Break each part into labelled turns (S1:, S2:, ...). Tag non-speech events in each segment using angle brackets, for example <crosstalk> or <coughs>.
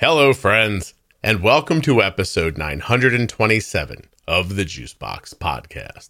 S1: Hello, friends, and welcome to episode 927 of the Juicebox Podcast.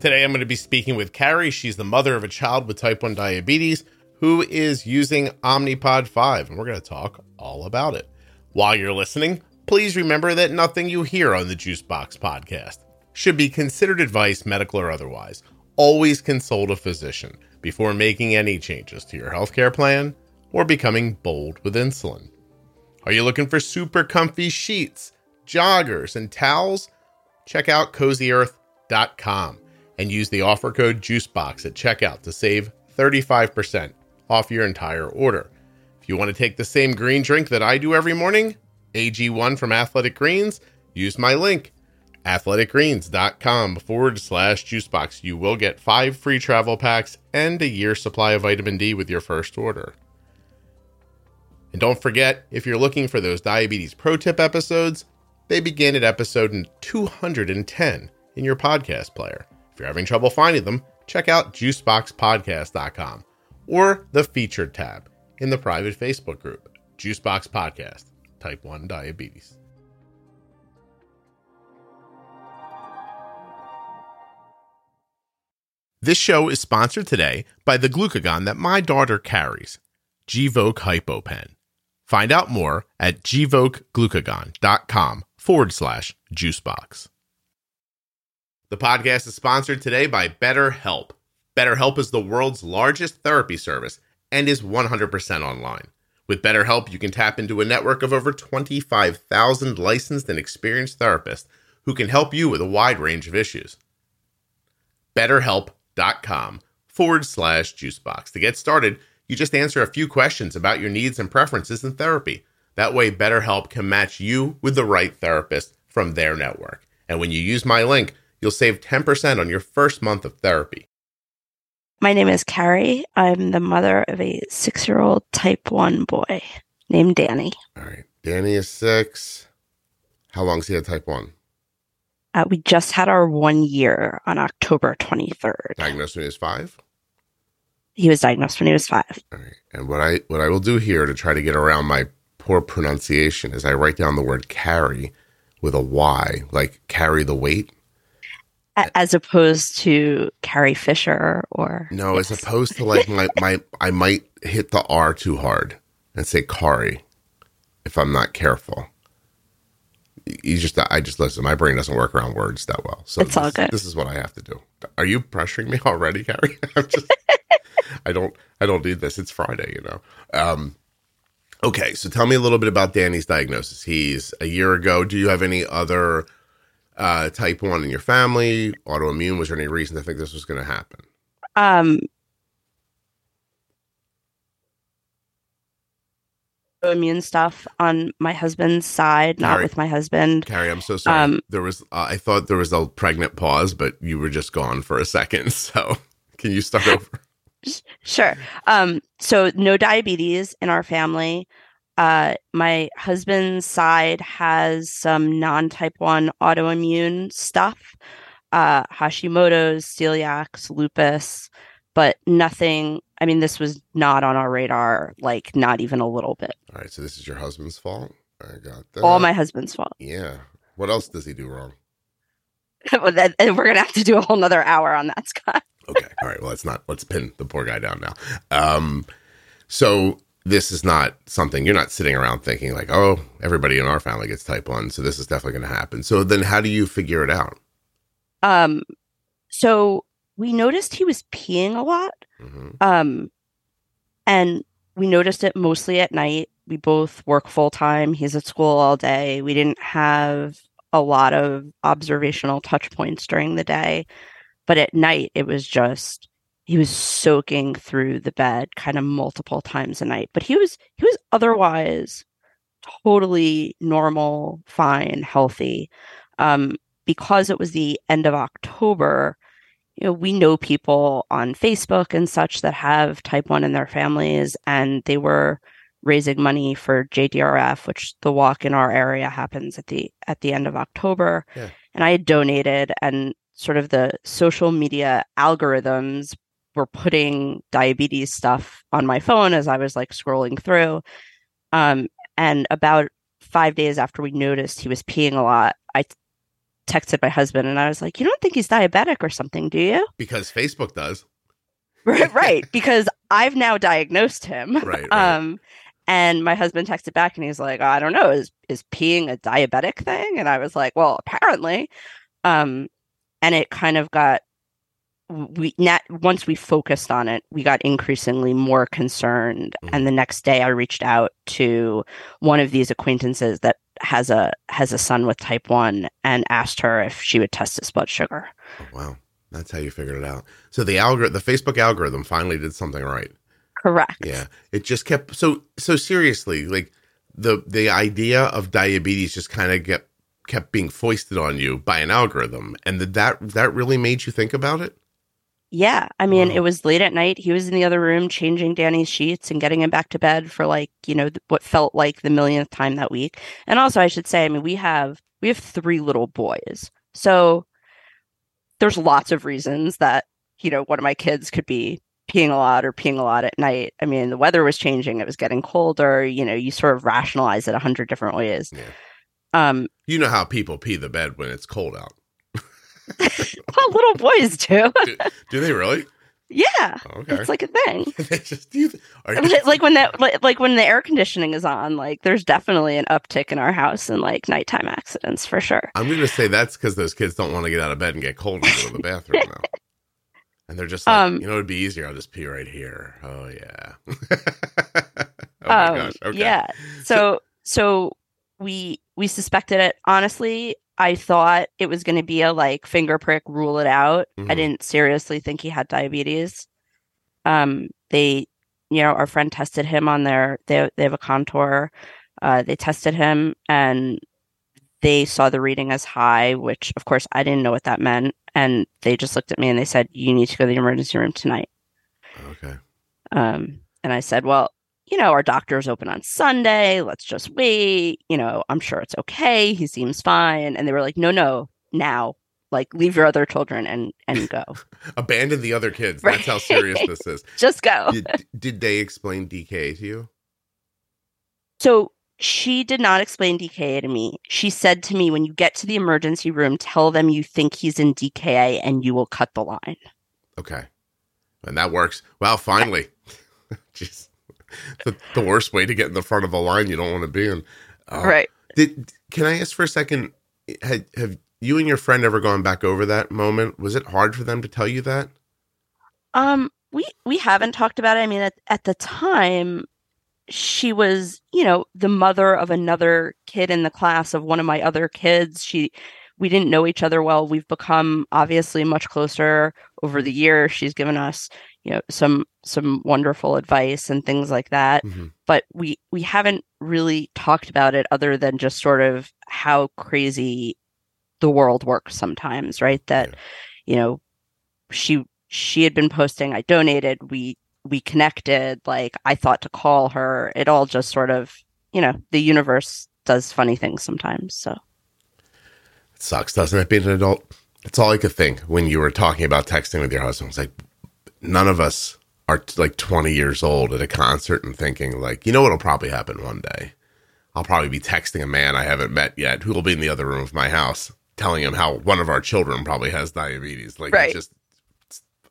S1: Today, I'm going to be speaking with Carrie. She's the mother of a child with type 1 diabetes who is using Omnipod 5, and we're going to talk all about it. While you're listening, please remember that nothing you hear on the Juicebox podcast should be considered advice, medical or otherwise. Always consult a physician before making any changes to your healthcare plan or becoming bold with insulin. Are you looking for super comfy sheets, joggers, and towels? Check out cozyearth.com and use the offer code JUICEBOX at checkout to save 35% off your entire order. If you want to take the same green drink that I do every morning, AG1 from Athletic Greens, use my link, athleticgreens.com forward slash juicebox. You will get five free travel packs and a year's supply of vitamin D with your first order. And don't forget, if you're looking for those diabetes pro tip episodes, they begin at episode 210 in your podcast player. If you're having trouble finding them, check out juiceboxpodcast.com or the featured tab in the private Facebook group, Juicebox Podcast, Type 1 Diabetes. This show is sponsored today by the glucagon that my daughter carries, Gvoke HypoPen. Find out more at gvokeglucagon.com forward slash juicebox. The podcast is sponsored today by BetterHelp. BetterHelp is the world's largest therapy service and is 100% online. With BetterHelp, you can tap into a network of over 25,000 licensed and experienced therapists who can help you with a wide range of issues. BetterHelp.com forward slash juicebox. To get started, you just answer a few questions about your needs and preferences in therapy. That way, BetterHelp can match you with the right therapist from their network. And when you use my link, you'll save 10% on your first month of therapy.
S2: My name is Carrie. I'm the mother of a six year old type 1 boy named Danny.
S1: All right. Danny is six. How long long's he had type 1?
S2: Uh, we just had our one year on October 23rd.
S1: Diagnosed when he was five?
S2: He was diagnosed when he was five.
S1: All right. And what I what I will do here to try to get around my poor pronunciation is I write down the word carry with a Y, like carry the weight.
S2: As opposed to Carrie Fisher or.
S1: No,
S2: Yes.
S1: as opposed to like my, my I might hit the R too hard and say Kari if I'm not careful. You just I just listen, my brain doesn't work around words that well. So
S2: It's all
S1: this,
S2: good.
S1: this is what I have to do. Are you pressuring me <laughs> already, Carrie? <laughs> I'm just I don't I don't need this. It's Friday, you know. Um okay, so tell me a little bit about Danny's diagnosis. He's a year ago. Do you have any other uh type 1 in your family? Autoimmune? Was there any reason to think this was going to happen?
S2: Um, immune stuff on my husband's side, not
S1: Carrie.
S2: with my husband.
S1: Carrie, I'm so sorry.
S2: Um,
S1: there was, uh, I thought there was a pregnant pause, but you were just gone for a second. <laughs> So, can you start over? <laughs>
S2: Sure. Um, so no diabetes in our family. Uh, my husband's side has some non-type one autoimmune stuff, uh, Hashimoto's, celiacs, lupus, but nothing. I mean, this was not on our radar, like not even a little bit.
S1: All right, so this is your husband's fault. I got that.
S2: All my husband's fault.
S1: Yeah. What else does he do wrong? <laughs>
S2: And we're gonna have to do a whole nother hour on that, Scott.
S1: Okay. All right. Well, let's not. Let's pin the poor guy down now. Um. So this is not something you're not sitting around thinking like, oh, everybody in our family gets type one, so this is definitely going to happen. So then, how do you figure it out?
S2: Um, so we noticed he was peeing a lot.
S1: hmm
S2: Um, and we noticed it mostly at night. We both work full time. He's at school all day. We didn't have a lot of observational touch points during the day, but at night it was just he was soaking through the bed kind of multiple times a night. But he was he was otherwise totally normal, fine, healthy. Um, because it was the end of October, you know, we know people on Facebook and such that have type 1 in their families, and they were raising money for JDRF, which the walk in our area happens at the at the end of October.
S1: Yeah.
S2: and I had donated, and sort of the social media algorithms were putting diabetes stuff on my phone as I was like scrolling through. Um, and about five days after we noticed he was peeing a lot, I t- texted my husband and I was like, You don't think he's diabetic or something, do you?
S1: Because Facebook does. <laughs>
S2: right, right. Because I've now diagnosed him.
S1: Right, right. <laughs>
S2: Um, and my husband texted back and he's like, I don't know, is is peeing a diabetic thing? And I was like, Well, apparently. Um, and it kind of got we not once we focused on it we got increasingly more concerned
S1: Mhm.
S2: and the next day i reached out to one of these acquaintances that has a has a son with type 1 and asked her if she would test his blood sugar
S1: Oh, wow. That's how you figured it out. So the algorithm, the Facebook algorithm finally did something right.
S2: correct
S1: Yeah. It just kept so so seriously, like the the idea of diabetes just kind of get kept being foisted on you by an algorithm. And did that that really made you think about it?
S2: Yeah i mean
S1: Wow.
S2: it was late at night he was in the other room changing danny's sheets and getting him back to bed for like you know what felt like the millionth time that week and also i should say i mean we have we have three little boys so there's lots of reasons that you know one of my kids could be peeing a lot or peeing a lot at night i mean the weather was changing it was getting colder you know you sort of rationalize it a hundred different ways
S1: Yeah.
S2: um
S1: You know how people pee the bed when it's cold out. <laughs>
S2: well little boys do
S1: Do, do they really?
S2: yeah
S1: Okay.
S2: it's like a thing <laughs>
S1: just. Are
S2: like when that like, like when the air conditioning is on like there's definitely an uptick in our house in like nighttime accidents for sure
S1: I'm going to say that's because those kids don't want to get out of bed and get cold and go to the bathroom now. <laughs> And they're just like,
S2: Um,
S1: you know, it'd be easier. I'll just pee right here. Oh yeah. oh my
S2: Um,
S1: gosh. Okay.
S2: yeah so so we we suspected it honestly i thought it was going to be a like finger prick rule it out. I
S1: Mhm.
S2: didn't seriously think he had diabetes. Um they you know our friend tested him on their they, they have a contour. Uh they tested him and they saw the reading as high which of course i didn't know what that meant. And they just looked at me and they said you need to go to the emergency room tonight.
S1: Okay.
S2: um, and I said, well, you know, our doctor's open on Sunday. Let's just wait. You know, I'm sure it's okay. He seems fine. And they were like, no, no, now, like, leave your other children and and go. <laughs>
S1: Abandon the other kids. That's how serious this <laughs> is.
S2: just go.
S1: Did, did they explain DKA to you?
S2: So she did not explain DKA to me. She said to me, when you get to the emergency room, tell them you think he's in DKA and you will cut the line.
S1: Okay. And that works. Well, finally. <laughs> Jeez. The, the worst way to get in the front of a line you don't want to be in. Uh,
S2: right.
S1: Did can I ask for a second? Had, have you and your friend ever gone back over that moment? Was it hard for them to tell you that?
S2: Um, we we haven't talked about it. I mean, at, at the time, she was, you know, the mother of another kid in the class of one of my other kids. She we didn't know each other well. We've become obviously much closer over the years. She's given us, you know, some some wonderful advice and things like that.
S1: Mhm.
S2: But we we haven't really talked about it other than just sort of how crazy the world works sometimes, right? That
S1: Yeah.
S2: you know, she she had been posting i donated we we connected like i thought to call her it all just sort of you know the universe does funny things sometimes so
S1: sucks, doesn't it? Being an adult. That's all I could think when you were talking about texting with your husband. It's like none of us are t- like 20 years old at a concert and thinking like, you know what'll probably happen one day? I'll probably be texting a man I haven't met yet who will be in the other room of my house telling him how one of our children probably has diabetes. Like
S2: Right.
S1: it just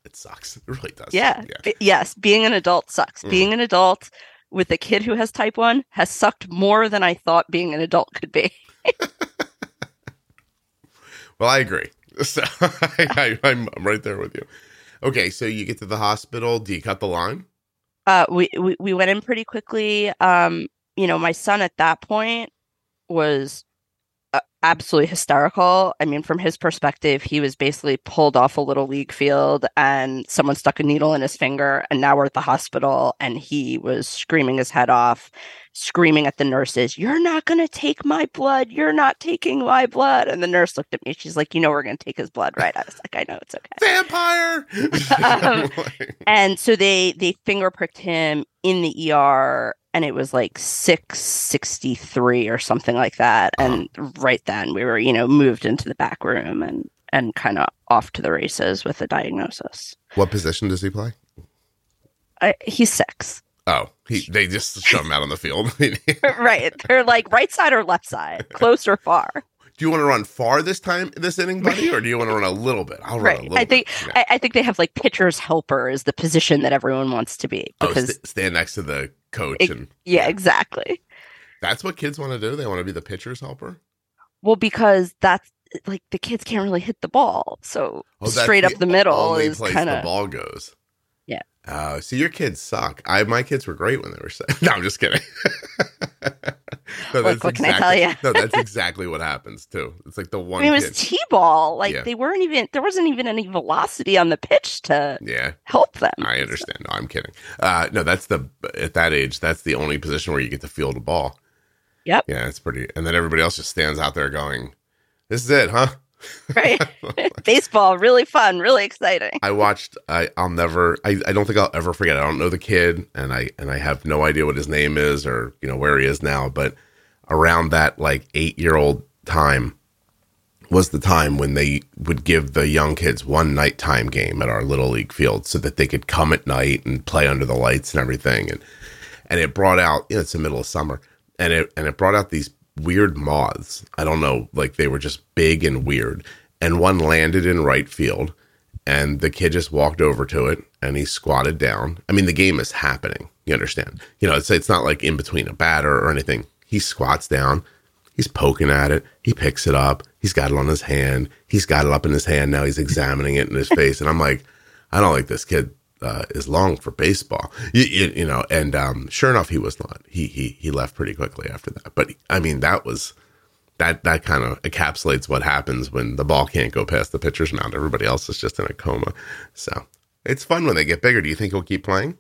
S1: it sucks. It really does.
S2: yeah,
S1: Yeah.
S2: Yes being an adult sucks
S1: Mm.
S2: being an adult with a kid who has type 1 has sucked more than i thought being an adult could be <laughs>
S1: Well, I agree. <laughs> So I, I'm right there with you. Okay, so you get to the hospital. Do you cut the line?
S2: uh we, we we went in pretty quickly um you know my son at that point was absolutely hysterical. I mean from his perspective he was basically pulled off a little league field and someone stuck a needle in his finger and now we're at the hospital and he was screaming his head off screaming at the nurses you're not going to take my blood. You're not taking my blood. And the nurse looked at me. She's like you know we're going to take his blood right? I was like i know it's okay.
S1: Vampire. <laughs>
S2: Um, <laughs> and so they they finger pricked him in the ER and it was like 663 or something like that. And right then we were, you know, moved into the back room and and kind of off to the races with the diagnosis.
S1: What position does he play?
S2: I, he's six.
S1: Oh, he, they just shove him out on the field. <laughs> <laughs>
S2: Right. They're like right side or left side, close or far.
S1: Do you want to run far this time, this inning, buddy, or do you want to run a little bit? I'll run a little
S2: I think
S1: bit. Yeah.
S2: I, I think they have like pitcher's helper is the position that everyone wants to be
S1: Oh,
S2: because
S1: st- stand next to the coach,
S2: It-
S1: and
S2: yeah, exactly.
S1: that's what kids want to do. They want to be the pitcher's helper.
S2: Well, because that's like the kids can't really hit the ball, so
S1: Oh,
S2: straight up the middle
S1: only
S2: is
S1: place
S2: kind
S1: the ball goes.
S2: Yeah.
S1: Oh, so your kids suck. I my kids were great when they were. <laughs> No, I'm just kidding. <laughs> no,
S2: Look, what can I tell
S1: exactly- no, that's <laughs> exactly what happens too. It's like the
S2: I
S1: one
S2: mean, it was t-ball. Like
S1: Yeah.
S2: they weren't even there wasn't even any velocity on the pitch to
S1: yeah,
S2: help them.
S1: I understand. No, I'm kidding. Uh, no, that's the at that age, that's the only position where you get to field a ball.
S2: Yep.
S1: Yeah, it's pretty. And then everybody else just stands out there going, "This is it, huh?"
S2: Right. <laughs> <laughs> Baseball, really fun, really exciting.
S1: I watched. I I'll never. I, I don't think I'll ever forget. I don't know the kid, and I and I have no idea what his name is or you know where he is now. But around that like eight year old time was the time when they would give the young kids one nighttime game at our little league field so that they could come at night and play under the lights and everything. And and it brought out. You know, it's the middle of summer, and it and it brought out these weird moths. I don't know, like they were just big and weird. And one landed in right field, and the kid just walked over to it and he squatted down. I mean, the game is happening. You understand? You know, it's it's not like in between a batter or anything. He squats down. He's poking at it. He picks it up. He's got it on his hand. He's got it up in his hand now. He's examining it in his face, and I'm like, I don't think this kid uh, is long for baseball. You, you, you know, and um, sure enough, he was not. He he he left pretty quickly after that. But I mean, that was that that kind of encapsulates what happens when the ball can't go past the pitcher's mound. Everybody else is just in a coma. So it's fun when they get bigger. Do you think he'll keep playing?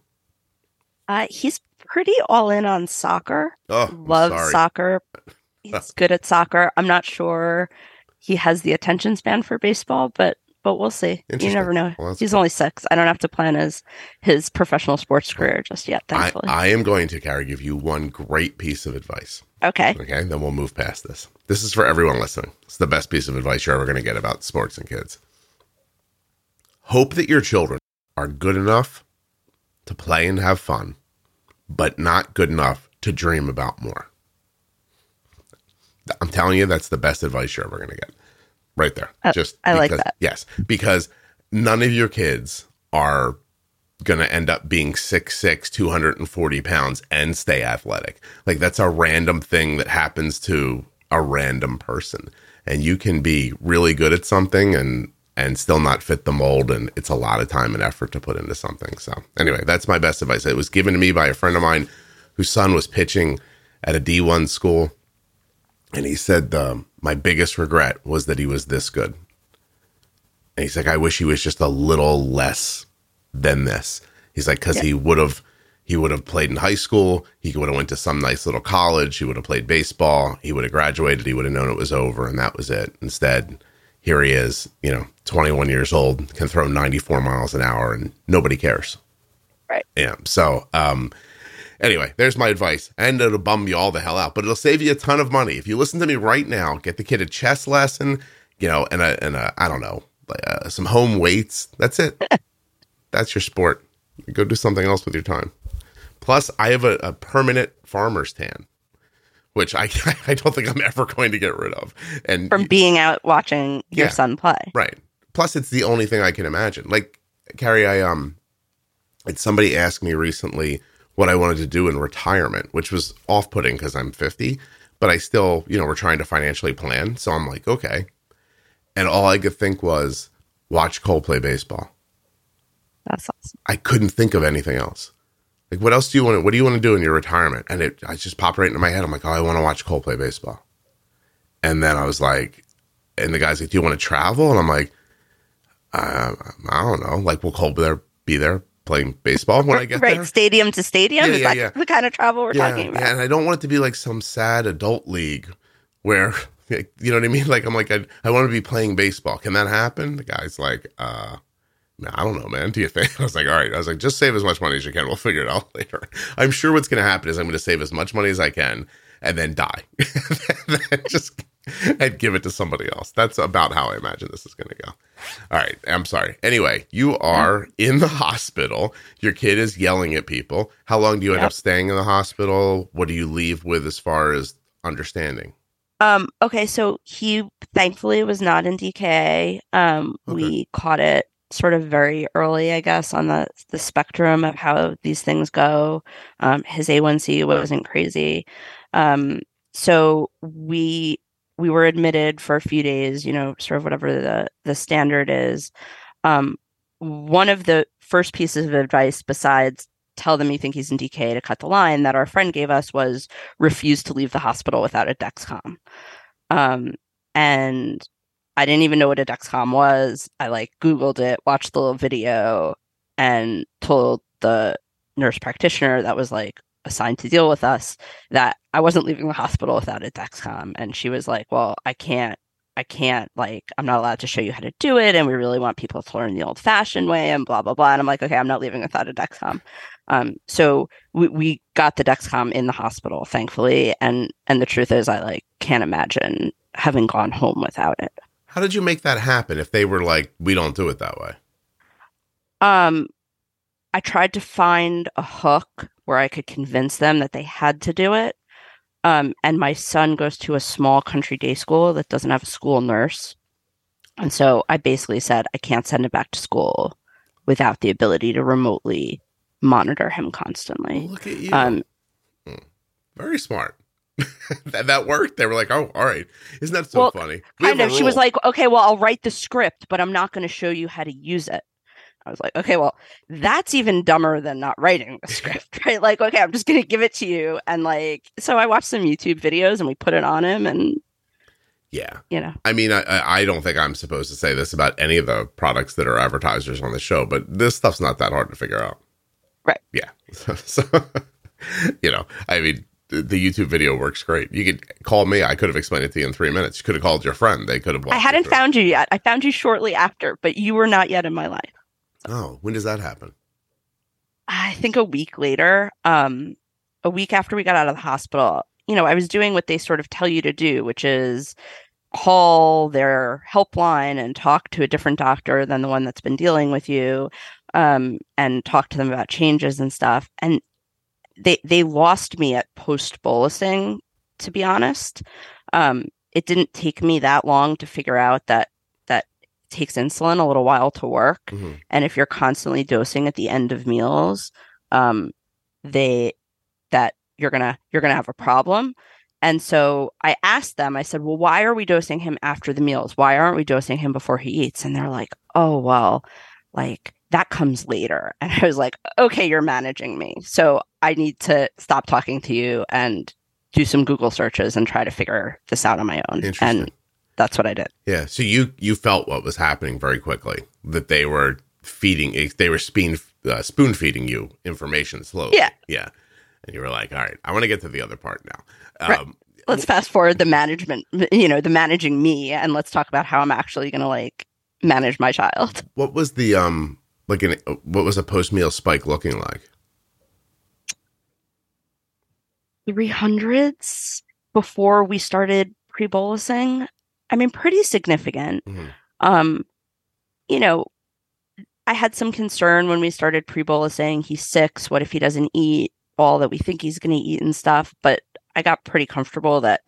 S2: Uh, he's pretty all in on soccer.
S1: Oh,
S2: Loves
S1: sorry.
S2: soccer. <laughs> He's good at soccer. I'm not sure he has the attention span for baseball, but but we'll see. You never know.
S1: Well,
S2: He's
S1: cool.
S2: only six. I don't have to plan his his professional sports career just yet,
S1: I,
S2: thankfully.
S1: I am going to, Carrie, give you one great piece of advice.
S2: okay.
S1: Okay, then we'll move past this. This is for everyone listening. It's the best piece of advice you're ever going to get about sports and kids. Hope that your children are good enough to play and have fun, but not good enough to dream about more. I'm telling you, that's the best advice you're ever going to get. Right there.
S2: I-
S1: Just
S2: I like that.
S1: Yes, because none of your kids are going to end up being 6'6, 240 pounds and stay athletic. Like that's a random thing that happens to a random person. And you can be really good at something and and still not fit the mold and it's a lot of time and effort to put into something. So anyway, that's my best advice. It was given to me by a friend of mine whose son was pitching at a D1 school and he said um, my biggest regret was that he was this good. And he's like, I wish he was just a little less than this. He's like, because he would have, he would have played in high school. He would have went to some nice little college. He would have played baseball. He would have graduated. He would have known it was over, and that was it. Instead, here he is, you know, 21 years old, can throw 94 miles an hour, and nobody cares.
S2: Right.
S1: Yeah. So, um, anyway, there's my advice. And it'll bum you all the hell out, but it'll save you a ton of money. If you listen to me right now, get the kid a chess lesson, you know, and a, and a, I don't know, like, uh, some home weights. That's it. <laughs> That's your sport. Go do something else with your time. Plus, I have a, a permanent farmer's tan, which I, <laughs> I don't think I'm ever going to get rid of. And
S2: From being out watching your
S1: Yeah.
S2: son play.
S1: Right. Plus, it's the only thing I can imagine. Like, Carrie, I um, somebody asked me recently what I wanted to do in retirement, which was off-putting because I'm 50, but I still, you know, we're trying to financially plan. So I'm like, okay. And all I could think was watch Cole play baseball.
S2: That's awesome.
S1: I couldn't think of anything else. Like, what else do you want to, what do you want to do in your retirement? And it, I just popped right into my head. I'm like, oh, I want to watch Cole play baseball. And then I was like, and the guy's like, do you want to travel? And I'm like, uh, I don't know. Like, will Cole be there, be there playing baseball when I get
S2: right.
S1: there?
S2: Stadium to stadium.
S1: Yeah,
S2: Is
S1: yeah,
S2: that
S1: yeah.
S2: the kind of travel we're
S1: yeah,
S2: talking about?
S1: yeah. And I don't want it to be like some sad adult league where, <laughs> you know what I mean? <laughs> Like, I'm like, I, I want to be playing baseball. Can that happen? The guy's like, uh, I don't know, man. Do you think? <laughs> I was like, all right. I was like, just save as much money as you can. We'll figure it out <laughs> later. I'm sure what's going to happen is I'm going to save as much money as I can and then die. <laughs> just and give it to somebody else. That's about how I imagine this is going to go. All right. I'm sorry. Anyway, you are in the hospital. Your kid is yelling at people. How long do you end up staying in the hospital? What do you leave with as far as understanding?
S2: Um, okay, so he thankfully was not in DKA. Um,
S1: Okay.
S2: we caught it sort of very early, I guess, on the the spectrum of how these things go. Um, his A1C wasn't crazy. Um, so we we were admitted for a few days, you know, sort of whatever the the standard is. Um, one of the first pieces of advice besides tell them you think he's in DKA to cut the line that our friend gave us was refuse to leave the hospital without a Dexcom. Um, and I didn't even know what a Dexcom was. I like Googled it, watched the little video, and told the nurse practitioner that was like assigned to deal with us that I wasn't leaving the hospital without a Dexcom. And she was like, Well, I can't, I can't, like, I'm not allowed to show you how to do it. And we really want people to learn the old fashioned way and blah, blah, blah. And I'm like, Okay, I'm not leaving without a Dexcom. Um, so we, we got the Dexcom in the hospital, thankfully. And, and the truth is, I like can't imagine having gone home without it.
S1: How did you make that happen if they were like, we don't do it that way?
S2: Um, I tried to find a hook where I could convince them that they had to do it. Um, and my son goes to a small country day school that doesn't have a school nurse. And so I basically said, I can't send him back to school without the ability to remotely monitor him constantly.
S1: Look at you.
S2: Um,
S1: Very smart. <laughs> that, that worked. They were like, oh, all right. Isn't that so
S2: Well,
S1: funny? We
S2: kind of. She was like, okay, well, I'll write the script, but I'm not going to show you how to use it. I was like, okay, well, that's even dumber than not writing the <laughs> script, right? Like, okay, I'm just going to give it to you. And like, so I watched some YouTube videos and we put it on him and,
S1: yeah.
S2: you know,
S1: I mean, I- I, I don't think I'm supposed to say this about any of the products that are advertisers on the show, but this stuff's not that hard to figure out.
S2: Right.
S1: Yeah. <laughs> So, you know, I mean, the, the YouTube video works great. You could call me. I could have explained it to you in three minutes. You could have called your friend. They could have.
S2: I hadn't found you yet. I found you shortly after, but you were not yet in my life.
S1: Oh, when does that happen?
S2: I think a week later, um, a week after we got out of the hospital, you know, I was doing what they sort of tell you to do, which is call their helpline and talk to a different doctor than the one that's been dealing with you, um, and talk to them about changes and stuff. And they they lost me at post bolusing, to be honest. Um, it didn't take me that long to figure out that that takes insulin a little while to work.
S1: Mhm.
S2: and if you're constantly dosing at the end of meals um they that you're gonna you're gonna have a problem. And so i asked them i said well why are we dosing him after the meals? Why aren't we dosing him before he eats? And they're like oh well like that comes later. <laughs> And i was like okay you're managing me. So i need to stop talking to you and do some google searches and try to figure this out on my own and that's what i did
S1: Yeah. So you you felt what was happening very quickly that they were feeding they were spoon uh, spoon feeding you information slowly.
S2: Yeah.
S1: Yeah. And you were like, all right, I want to get to the other part now.
S2: Right.
S1: Um,
S2: let's fast forward the management you know the managing me and let's talk about how i'm actually going to like manage my child
S1: What was the um like an what was a post meal spike looking like?
S2: 300s before we started pre-bolusing i mean pretty significant
S1: Mhm.
S2: um you know i had some concern when we started pre-bolusing he's six what if he doesn't eat all that we think he's going to eat and stuff but i got pretty comfortable that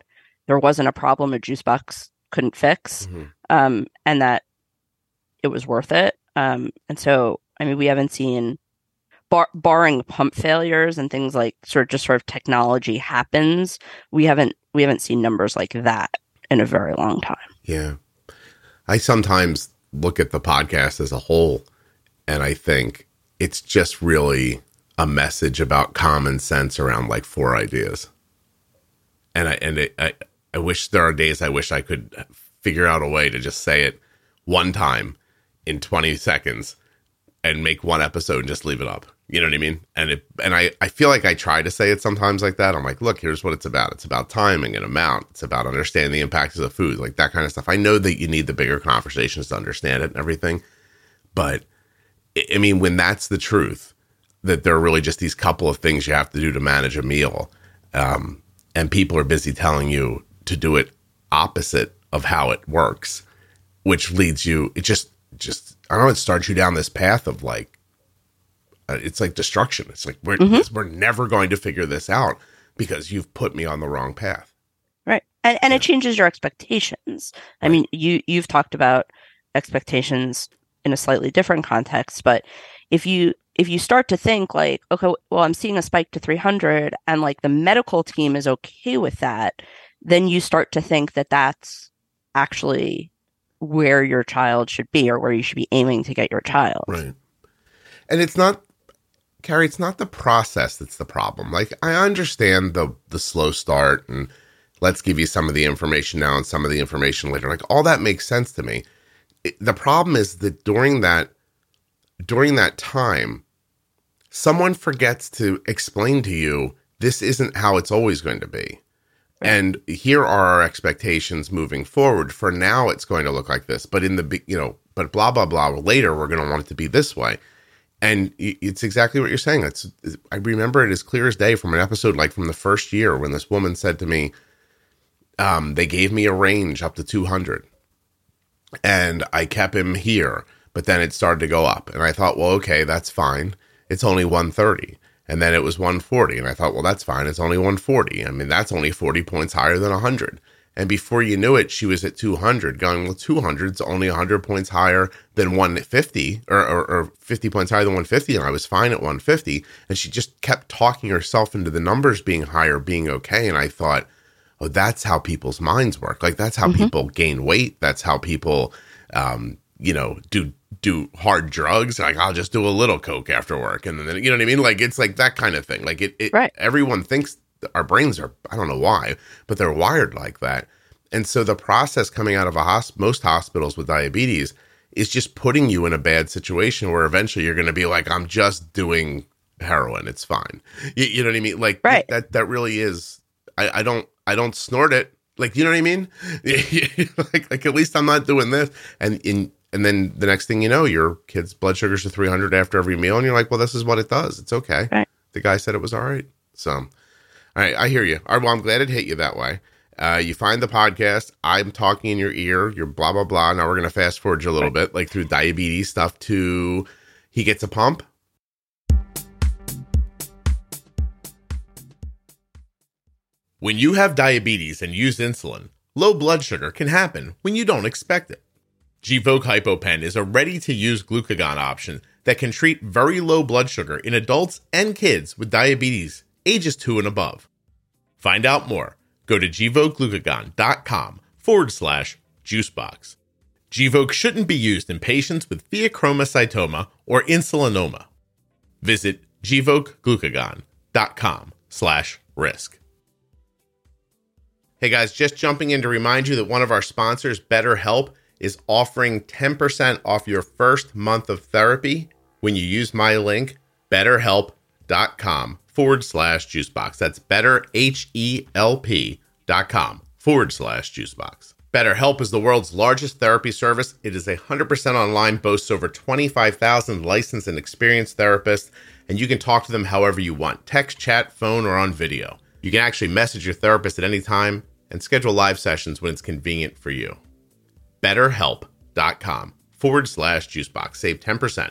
S2: there wasn't a problem a juice box couldn't fix
S1: Mhm.
S2: um, and that it was worth it. Um, and so, I mean, we haven't seen, bar- barring pump failures and things like sort of just sort of technology happens, we haven't we haven't seen numbers like that in a very long time.
S1: Yeah. I sometimes look at the podcast as a whole and I think it's just really a message about common sense around like four ideas. And I and it, I I wish there are days I wish I could figure out a way to just say it one time in 20 seconds and make one episode and just leave it up. You know what I mean? And it and I I feel like I try to say it sometimes like that. I'm like, look, here's what it's about. It's about timing and amount. It's about understanding the impacts of the food, like that kind of stuff. I know that you need the bigger conversations to understand it and everything, but I- mean, when that's the truth, that there are really just these couple of things you have to do to manage a meal, um, and people are busy telling you to do it opposite of how it works, which leads you. It just, just I don't know. It starts you down this path of like, uh, it's like destruction. It's like we're we're never going to figure this out because you've put me on the wrong path.
S2: Right. And and it changes your expectations. I mean, you you've talked about expectations in a slightly different context, but if you if you start to think like, okay, well, I'm seeing a spike to 300 and like the medical team is okay with that, then you start to think that that's actually where your child should be or where you should be aiming to get your child.
S1: Right. And it's not Carrie, it's not the process that's the problem. Like I understand the the slow start and let's give you some of the information now and some of the information later. Like all that makes sense to me. It, the problem is that during that during that time someone forgets to explain to you this isn't how it's always going to be. And here are our expectations moving forward. For now, it's going to look like this, but in the you know, but blah blah blah. Later, we're going to want it to be this way, and it's exactly what you're saying. It's I remember it as clear as day from an episode like from the first year when this woman said to me, um, "They gave me a range up to 200, and I kept him here, but then it started to go up, and I thought, well, okay, that's fine. It's only 130." And then it was 140. And I thought, well, that's fine. It's only 140. I mean, that's only 40 points higher than 100. And before you knew it, she was at 200, going, well, 200 is only 100 points higher than 150 or, or, or 50 points higher than 150. And I was fine at 150. And she just kept talking herself into the numbers being higher, being okay. And I thought, oh, that's how people's minds work. Like, that's how people gain weight. That's how people, um, you know, do do hard drugs. Like I'll just do a little coke after work, and then you know what I mean. Like it's like that kind of thing. Like it, it
S2: Right.
S1: everyone thinks our brains are. I don't know why, but they're wired like that. And so the process coming out of a hosp- most hospitals with diabetes is just putting you in a bad situation where eventually you're going to be like, I'm just doing heroin. It's fine. You, you know what I mean? Like
S2: Right.
S1: that. That really is. I, I don't. I don't snort it. Like you know what I mean? <laughs> like like at least I'm not doing this. And in and then the next thing you know, your kid's blood sugars are 300 after every meal, and you're like, well, this is what it does. It's okay.
S2: Right.
S1: The guy said it was all right. So, right, I hear you. All right, well, I'm glad it hit you that way. Uh, you find the podcast. I'm talking in your ear. You're blah blah blah. Now we're gonna fast forward you a little bit, like through diabetes stuff to he gets a pump. When you have diabetes and use insulin, low blood sugar can happen when you don't expect it. Gvoke HypoPen is a ready to use glucagon option that can treat very low blood sugar in adults and kids with diabetes ages 2 and above. Find out more. Go to gvokeglucagon.com forward slash juicebox. Gvoke shouldn't be used in patients with pheochromocytoma or insulinoma. Visit gvokeglucagon.com slash risk. Hey guys, just jumping in to remind you that one of our sponsors, BetterHelp, is offering 10% off your first month of therapy when you use my link, betterhelp.com forward slash juicebox. That's betterhelp.com forward slash juicebox. BetterHelp is the world's largest therapy service. It is 100% online, boasts over 25,000 licensed and experienced therapists, and you can talk to them however you want text, chat, phone, or on video. You can actually message your therapist at any time and schedule live sessions when it's convenient for you. BetterHelp.com forward slash juicebox. Save 10%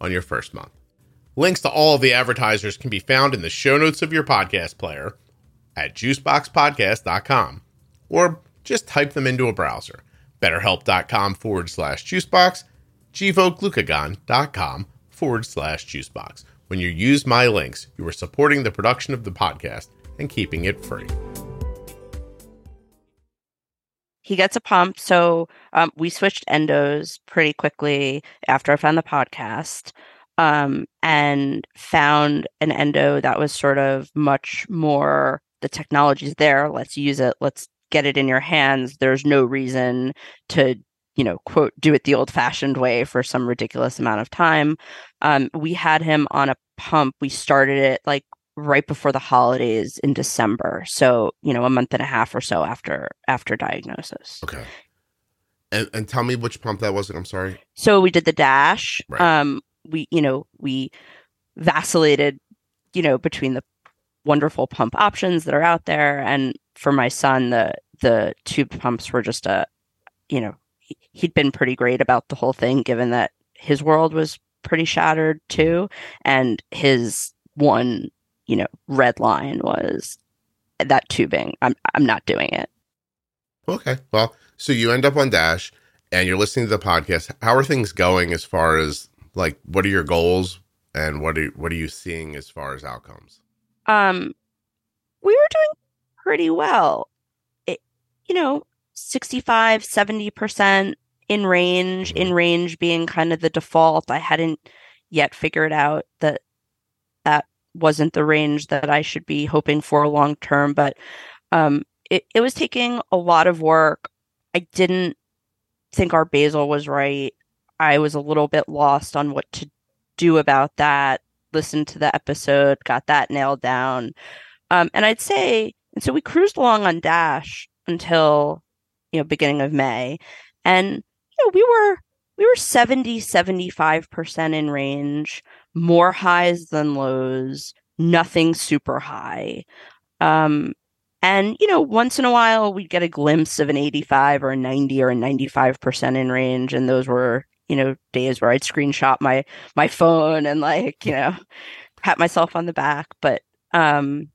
S1: on your first month. Links to all of the advertisers can be found in the show notes of your podcast player at juiceboxpodcast.com or just type them into a browser. BetterHelp.com forward slash juicebox, gvokeglucagon.com forward slash juicebox. When you use my links, you are supporting the production of the podcast and keeping it free.
S2: he gets a pump. So um, we switched endos pretty quickly after I found the podcast um, and found an endo that was sort of much more the technology's there. Let's use it. Let's get it in your hands. There's no reason to, you know, quote, do it the old fashioned way for some ridiculous amount of time. Um, we had him on a pump. We started it like right before the holidays in December. So, you know, a month and a half or so after after diagnosis.
S1: Okay. And, and tell me which pump that was. I'm sorry.
S2: So we did the dash.
S1: Right.
S2: Um we, you know, we vacillated, you know, between the wonderful pump options that are out there and for my son the the tube pumps were just a you know he'd been pretty great about the whole thing given that his world was pretty shattered too and his one you know red line was that tubing. I'm i'm not doing it.
S1: Okay. Well so you end up on dash and you're listening to the podcast. How are things going as far as like what are your goals and what are what are you seeing as far as outcomes?
S2: Um we were doing pretty well. It you know 65 70% in range in range being kind of the default. I hadn't yet figured out that that wasn't the range that i should be hoping for long term but um it, it was taking a lot of work. I didn't think our basal was right i was a little bit lost on what to do about that listened to the episode got that nailed down. Um, and i'd say and so we cruised along on dash until you know beginning of may. And you know, we were we were 70 75% in range more highs than lows nothing super high. Um and you know once in a while we'd get a glimpse of an 85 or a 90 or a 95% in range and those were you know days where i'd screenshot my my phone and like you know pat myself on the back but um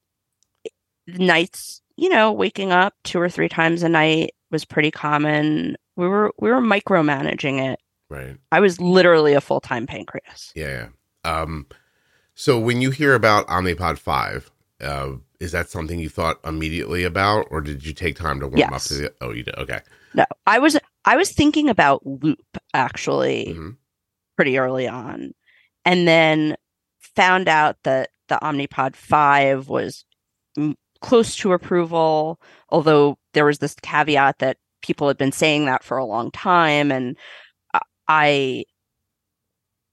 S2: nights you know waking up two or three times a night was pretty common we were we were micromanaging it.
S1: Right.
S2: I was literally a full time pancreas.
S1: Yeah. Um. So when you hear about Omnipod five, uh, is that something you thought immediately about, or did you take time to warm yes. up to the? Oh, you did. Okay.
S2: No, I was I was thinking about Loop actually mm-hmm. pretty early on, and then found out that the Omnipod five was close to approval, although there was this caveat that people had been saying that for a long time and i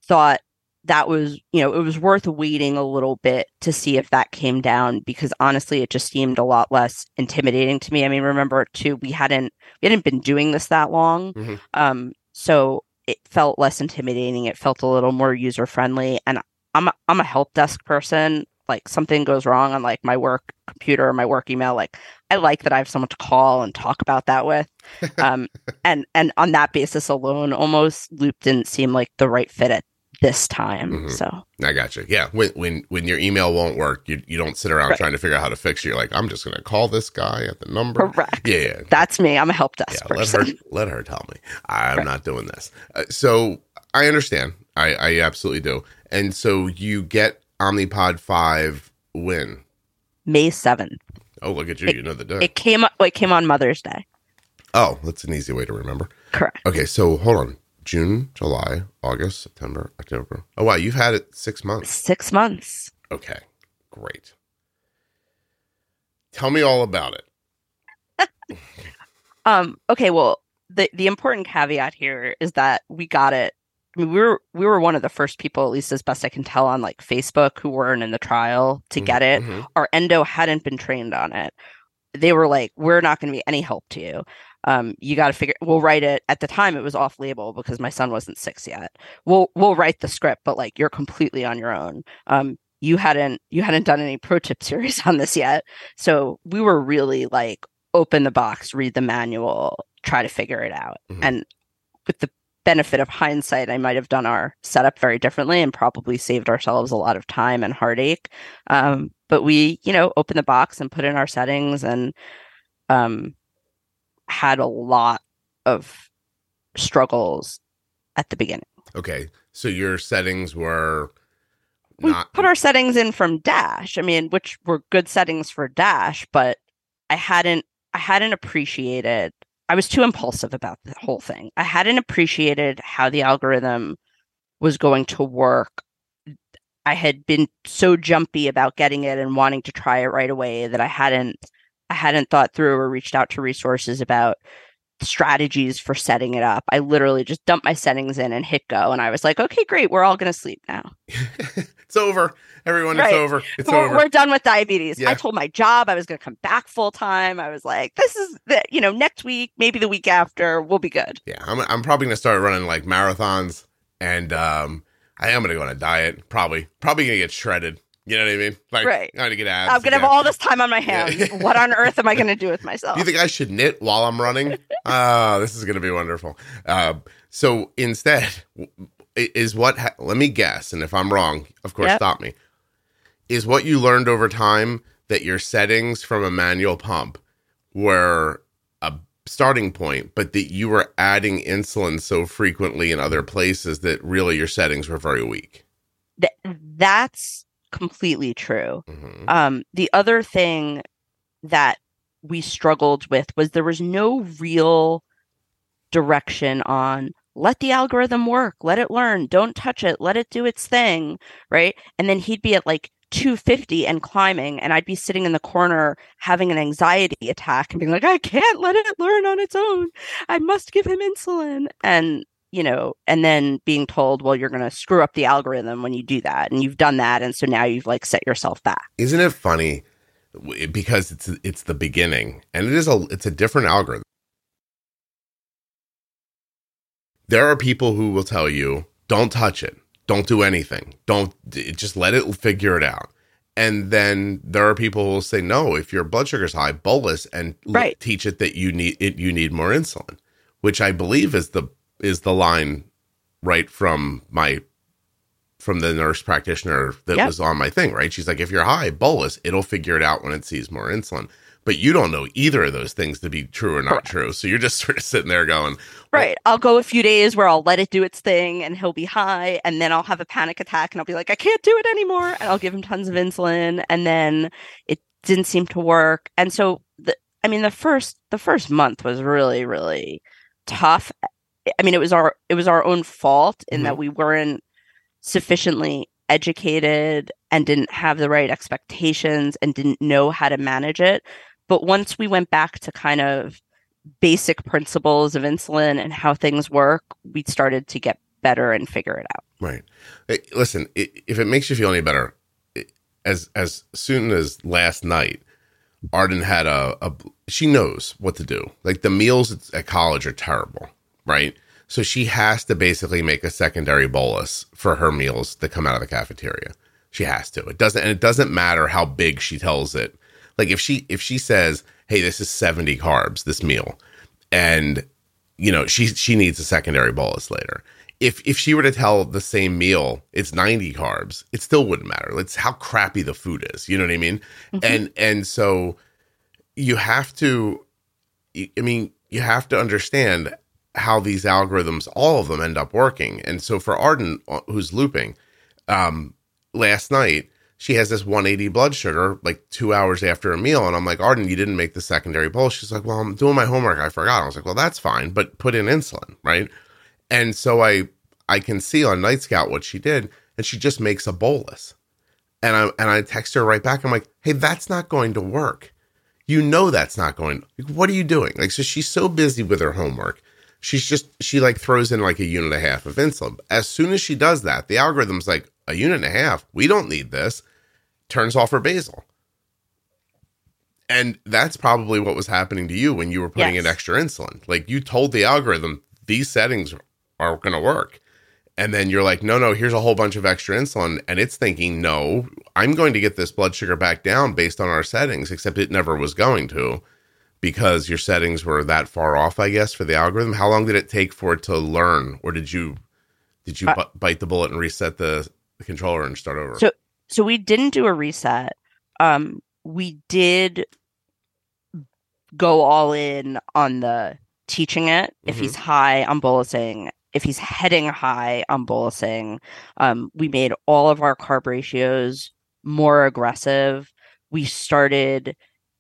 S2: thought that was you know it was worth waiting a little bit to see if that came down because honestly it just seemed a lot less intimidating to me. I mean remember too we hadn't we hadn't been doing this that long. Mm-hmm. um so it felt less intimidating. It felt a little more user friendly and i'm a, i'm a help desk person. Like something goes wrong on like my work computer or my work email like i like that i have someone to call and talk about that with. <laughs> Um and and on that basis alone almost loop didn't seem like the right fit at this time mm-hmm. so
S1: i got you yeah when when when your email won't work you, you don't sit around right. trying to figure out how to fix it you're like i'm just gonna call this guy at the number
S2: correct
S1: yeah, yeah.
S2: that's me i'm a help desk yeah, person.
S1: let her <laughs> let her tell me i'm right. not doing this uh, so i understand i i absolutely do and so you get omnipod 5 when?
S2: May 7th.
S1: Oh, look at you. It, you know the day.
S2: It came it came on Mother's Day.
S1: Oh, that's an easy way to remember.
S2: Correct.
S1: Okay, so hold on. June, July, August, September, October. Oh wow, you've had it 6 months.
S2: 6 months.
S1: Okay. Great. Tell me all about it. <laughs>
S2: um okay, well, the the important caveat here is that we got it I mean, we were we were one of the first people, at least as best I can tell, on like Facebook who weren't in the trial to mm-hmm. get it. Mm-hmm. Our endo hadn't been trained on it. They were like, "We're not going to be any help to you. Um, you got to figure. We'll write it." At the time, it was off label because my son wasn't six yet. We'll we'll write the script, but like you're completely on your own. Um, you hadn't you hadn't done any pro tip <laughs> series on this yet, so we were really like open the box, read the manual, try to figure it out, mm-hmm. and with the benefit of hindsight, I might have done our setup very differently and probably saved ourselves a lot of time and heartache. Um, but we, you know, opened the box and put in our settings and um, had a lot of struggles at the beginning.
S1: Okay. So your settings were
S2: not... We put our settings in from Dash. I mean, which were good settings for Dash, but I hadn't I hadn't appreciated I was too impulsive about the whole thing. I hadn't appreciated how the algorithm was going to work. I had been so jumpy about getting it and wanting to try it right away that I hadn't I hadn't thought through or reached out to resources about strategies for setting it up. I literally just dumped my settings in and hit go and I was like, "Okay, great. We're all going to sleep now." <laughs>
S1: it's over. Everyone, right. it's over. It's
S2: we're,
S1: over.
S2: We're done with diabetes. Yeah. I told my job I was going to come back full time. I was like, this is the, you know, next week, maybe the week after, we'll be good.
S1: Yeah. I'm, I'm probably going to start running like marathons and, um, I am gonna go on a diet. Probably, probably gonna get shredded. You know what I mean? Like,
S2: Right.
S1: I'm gonna get abs.
S2: I'm gonna have all this time on my
S1: Yeah.
S2: hands. <laughs> what on earth am I gonna do with myself?
S1: Do you think I should knit while I'm running? <laughs> Ah, this is going to be wonderful. Uh, so instead, is what, ha- let me guess, and if I'm wrong, of course,
S2: Yep.
S1: stop me. Is what you learned over time that your settings from a manual pump were a starting point, but that you were adding insulin so frequently in other places that really your settings were very weak?
S2: Th- that's completely true.
S1: hmm
S2: Um, the other thing that we struggled with was there was no real direction on let the algorithm work, let it learn, don't touch it, let it do its thing, right? And then he'd be at like 250 and climbing, and I'd be sitting in the corner having an anxiety attack and being like, I can't let it learn on its own. I must give him insulin. And you know, and then being told, well, you're going to screw up the algorithm when you do that. And you've done that. And so now you've like set yourself back.
S1: Isn't it funny? Because it's it's the beginning, and it is a it's a different algorithm. There are people who will tell you, "Don't touch it, don't do anything, don't just let it figure it out." And then there are people who will say, "No, if your blood sugar's high, bolus and
S2: Right.
S1: teach it that you need it. You need more insulin," which I believe is the is the line right from my from the nurse practitioner that
S2: Yep.
S1: was on my thing, right? She's like, if you're high bolus, it'll figure it out when it sees more insulin. But you don't know either of those things to be true or not
S2: Correct.
S1: true. So you're just <laughs> sort of sitting there going,
S2: Right. I'll go a few days where I'll let it do its thing and he'll be high. And then I'll have a panic attack and I'll be like, I can't do it anymore. And I'll give him tons of insulin. And then it didn't seem to work. And so, the, I mean, the first, the first month was really, really tough. I mean, it was our, it was our own fault in that mm-hmm. we weren't sufficiently educated and didn't have the right expectations and didn't know how to manage it. But once we went back to kind of basic principles of insulin and how things work, we started to get better and figure it out.
S1: Right. Hey, listen, if it makes you feel any better, as as soon as last night, Arden had a, a she knows what to do. Like the meals at college are terrible, right? So she has to basically make a secondary bolus for her meals that come out of the cafeteria. She has to. It doesn't and it doesn't matter how big she tells it. Like if she if she says, "Hey, this is 70 carbs this meal." And you know, she she needs a secondary bolus later. If if she were to tell the same meal it's 90 carbs, it still wouldn't matter. It's how crappy the food is. You know what I mean? Mm-hmm. And and so you have to I mean, you have to understand how these algorithms, all of them end up working. And so for Arden, uh, who's looping, um, last night, she has this 180 blood sugar like two hours after a meal. And I'm like, Arden, you didn't make the secondary bowl. She's like, well, I'm doing my homework. I forgot. I was like, well, that's fine, but put in insulin, right? And so I, I can see on Nightscout what she did, and she just makes a bolus. And I and I text her right back. I'm like, hey, that's not going to work. You know that's not going. Like, what are you doing? Like, so she's so busy with her homework. She's just she like throws in like a unit and a half of insulin. As soon as she does that, the algorithm's like a unit and a half. We don't need this. Turns off her basal. And that's probably what was happening to you when you were putting in extra insulin. Like you told the algorithm these settings are going to work. And then you're like, no, no, here's a whole bunch of extra insulin. And it's thinking, no, I'm going to get this blood sugar back down based on our settings, except it never was going to because your settings were that far off, I guess, for the algorithm. How long did it take for it to learn? Or did you did you
S2: Uh,
S1: bite the bullet and reset the, the controller and start over?
S2: So- So we didn't do a reset. Um, we did go all in on the teaching it. If
S1: Mhm.
S2: he's high, I'm bolusing. If he's heading high, I'm bolusing. Um, we made all of our carb ratios more aggressive. We started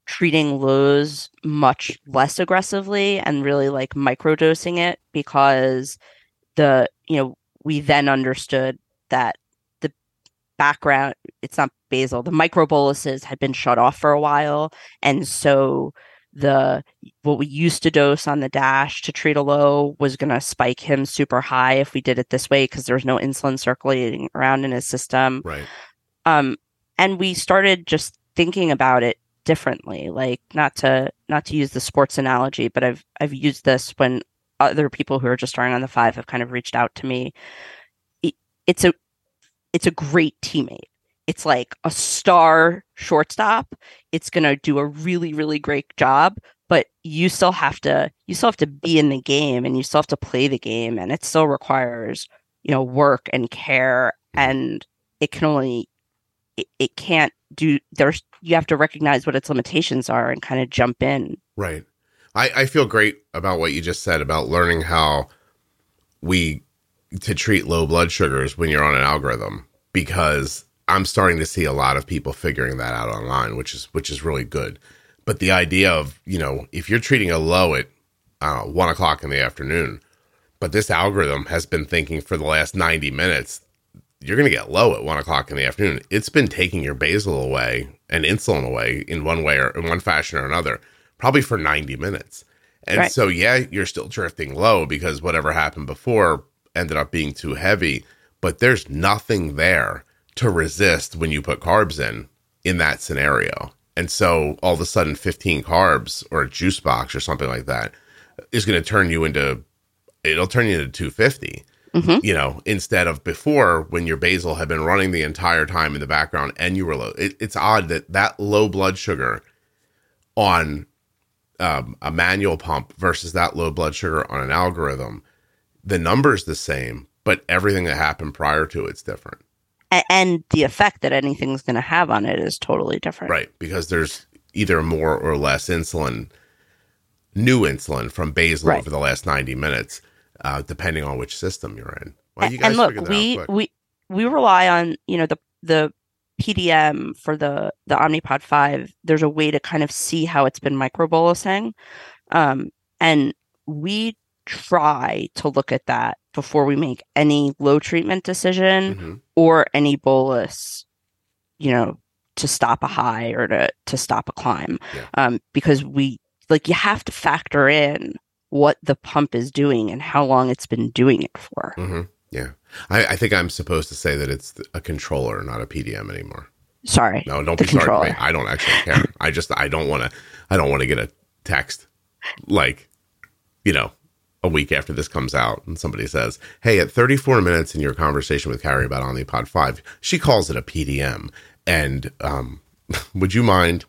S2: treating lows much less aggressively and really like microdosing it because the you know we then understood that the background it's not basal the microboluses had been shut off for a while and so the what we used to dose on the dash to treat a low was going to spike him super high if we did it this way because there's no insulin circulating around in his system
S1: right.
S2: um and we started just thinking about it differently like not to not to use the sports analogy but i've i've used this when other people who are just starting on the five have kind of reached out to me It- it's a it's a great teammate. It's like a star shortstop. It's going to do a really really great job, but you still have to you still have to be in the game and you still have to play the game and it still requires, you know, work and care and it can only it, it can't do there's you have to recognize what its limitations are and kind of jump in.
S1: Right. I, I feel great about what you just said about learning how we to treat low blood sugars when you're on an algorithm because I'm starting to see a lot of people figuring that out online, which is which is really good. But the idea of you know if you're treating a low at uh, one o'clock in the afternoon, but this algorithm has been thinking for the last 90 minutes you're going to get low at one o'clock in the afternoon. It's been taking your basal away and insulin away in one way or in one fashion or another, probably for 90 minutes. And right. so, yeah, you're still drifting low because whatever happened before ended up being too heavy, but there's nothing there to resist when you put carbs in in that scenario. And so all of a sudden 15 carbs or a juice box or something like that is going to turn you into it'll turn you into 250 Mm-hmm. You know, instead of before when your basal had been running the entire time in the background and you were low. It, it's odd that that low blood sugar on um, a manual pump versus that low blood sugar on an algorithm, the number's the same, but everything that happened prior to it's different.
S2: And the effect that anything's going to have on it is totally different.
S1: Right. Because there's either more or less insulin, new insulin from basal right. over the last 90 minutes uh, depending on which system you're in.
S2: Well, you and look, we we we rely on you know the the PDM for the the Omnipod five. There's a way to kind of see how it's been microbolusing, um, and we try to look at that before we make any low treatment decision mm-hmm. or any bolus. You know, to stop a high or to to stop a climb, yeah. um, because we like you have to factor in what the pump is doing and how long it's been doing it for.
S1: Mm-hmm. Yeah. I, I, think I'm supposed to say that it's a controller, not a PDM anymore.
S2: Sorry.
S1: No, don't be controller. sorry. I don't actually care. <laughs> I just, I don't want to, I don't want to get a text like, you know, a week after this comes out and somebody says, Hey, at 34 minutes in your conversation with Carrie about Omnipod 5, she calls it a PDM. And, um, <laughs> would you mind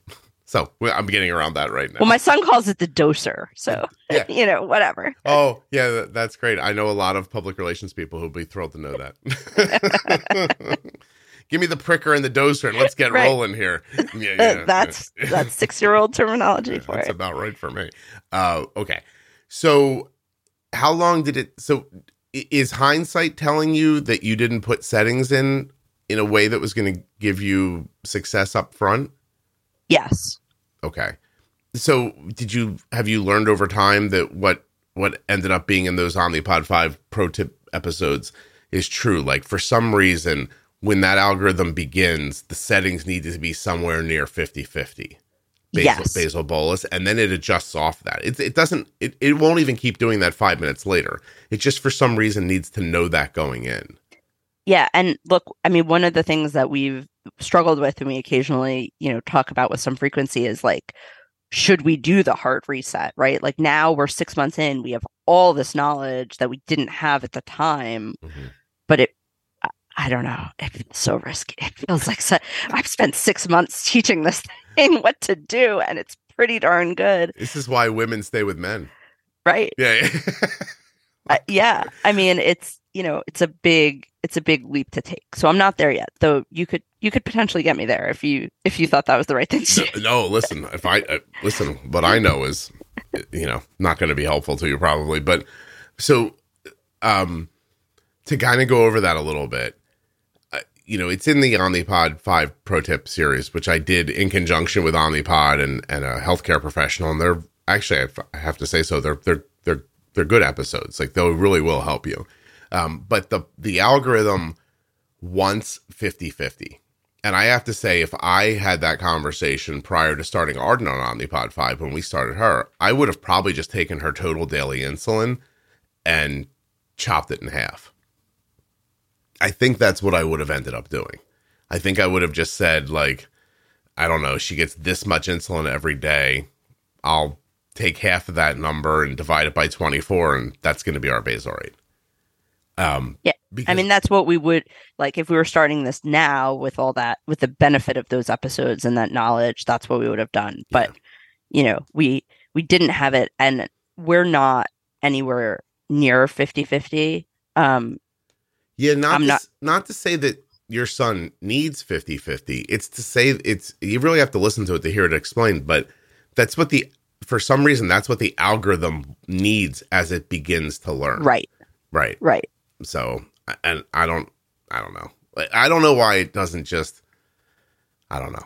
S1: so I'm getting around that right now.
S2: Well, my son calls it the doser. So, <laughs> yeah. <laughs> you know, whatever.
S1: Oh, yeah, that's great. I know a lot of public relations people who'll be thrilled to know that. <laughs> Give me the pricker and the doser and let's get right. rolling here.
S2: Yeah, yeah. that's that's six year old terminology for
S1: that's
S2: it.
S1: That's about right for me. Uh, okay. So, how long did it? So, is hindsight telling you that you didn't put settings in in a way that was going to give you success up front?
S2: Yes.
S1: Okay. So, did you have you learned over time that what what ended up being in those Omnipod 5 pro tip episodes is true? Like for some reason when that algorithm begins, the settings need to be somewhere near 50-50. Basal,
S2: yes.
S1: basal bolus, and then it adjusts off that. It, it doesn't. It, it won't even keep doing that five minutes later. It just for some reason needs to know that going in.
S2: Yeah, and look, I mean, one of the things that we've struggled with and we occasionally, you know, talk about with some frequency is like, should we do the hard reset, right? Like now we're six months in, we have all this knowledge that we didn't have at the time, mm-hmm. but it, I don't know, it feels so risky. It feels like so, I've spent six months <laughs> teaching this thing what to do, and it's pretty darn good.
S1: This is why women stay with men,
S2: right?
S1: Yeah, <laughs>
S2: uh, yeah. I mean, it's you know, it's a big it's a big leap to take. So I'm not there yet. Though you could you could potentially get me there if you if you thought that was the right thing to
S1: do. No, listen, if I uh, listen, what I know is you know, not going to be helpful to you probably, but so um to kind of go over that a little bit. Uh, you know, it's in the Omnipod 5 Pro Tip series, which I did in conjunction with Omnipod and, and a healthcare professional. And they're actually, I have to say so, they're, they're, they're, they're good episodes. Like they really will help you. Um, but the the algorithm wants 50-50. And I have to say, if I had that conversation prior to starting Arden on Omnipod 5 when we started her, I would have probably just taken her total daily insulin and chopped it in half. I think that's what I would have ended up doing. I think I would have just said, like, I don't know, she gets this much insulin every day. I'll take half of that number and divide it by 24, and that's going to be our basal rate Um,
S2: Yeah,
S1: because,
S2: I mean, that's what we would like if we were starting this now with all that, with the benefit of those episodes and that knowledge. That's what we would have done. But you know, we we didn't have it, and we're not anywhere near 50-50. Um,
S1: yeah, not
S2: I'm
S1: to,
S2: not-
S1: not to say that your son needs 50-50. It's to say it's you really have to listen to it to hear it explained, but that's what the for some reason that's what the algorithm needs as it begins to learn.
S2: right,
S1: Right.
S2: right.
S1: So, and I don't, I don't know. I don't know why it doesn't just. I don't know.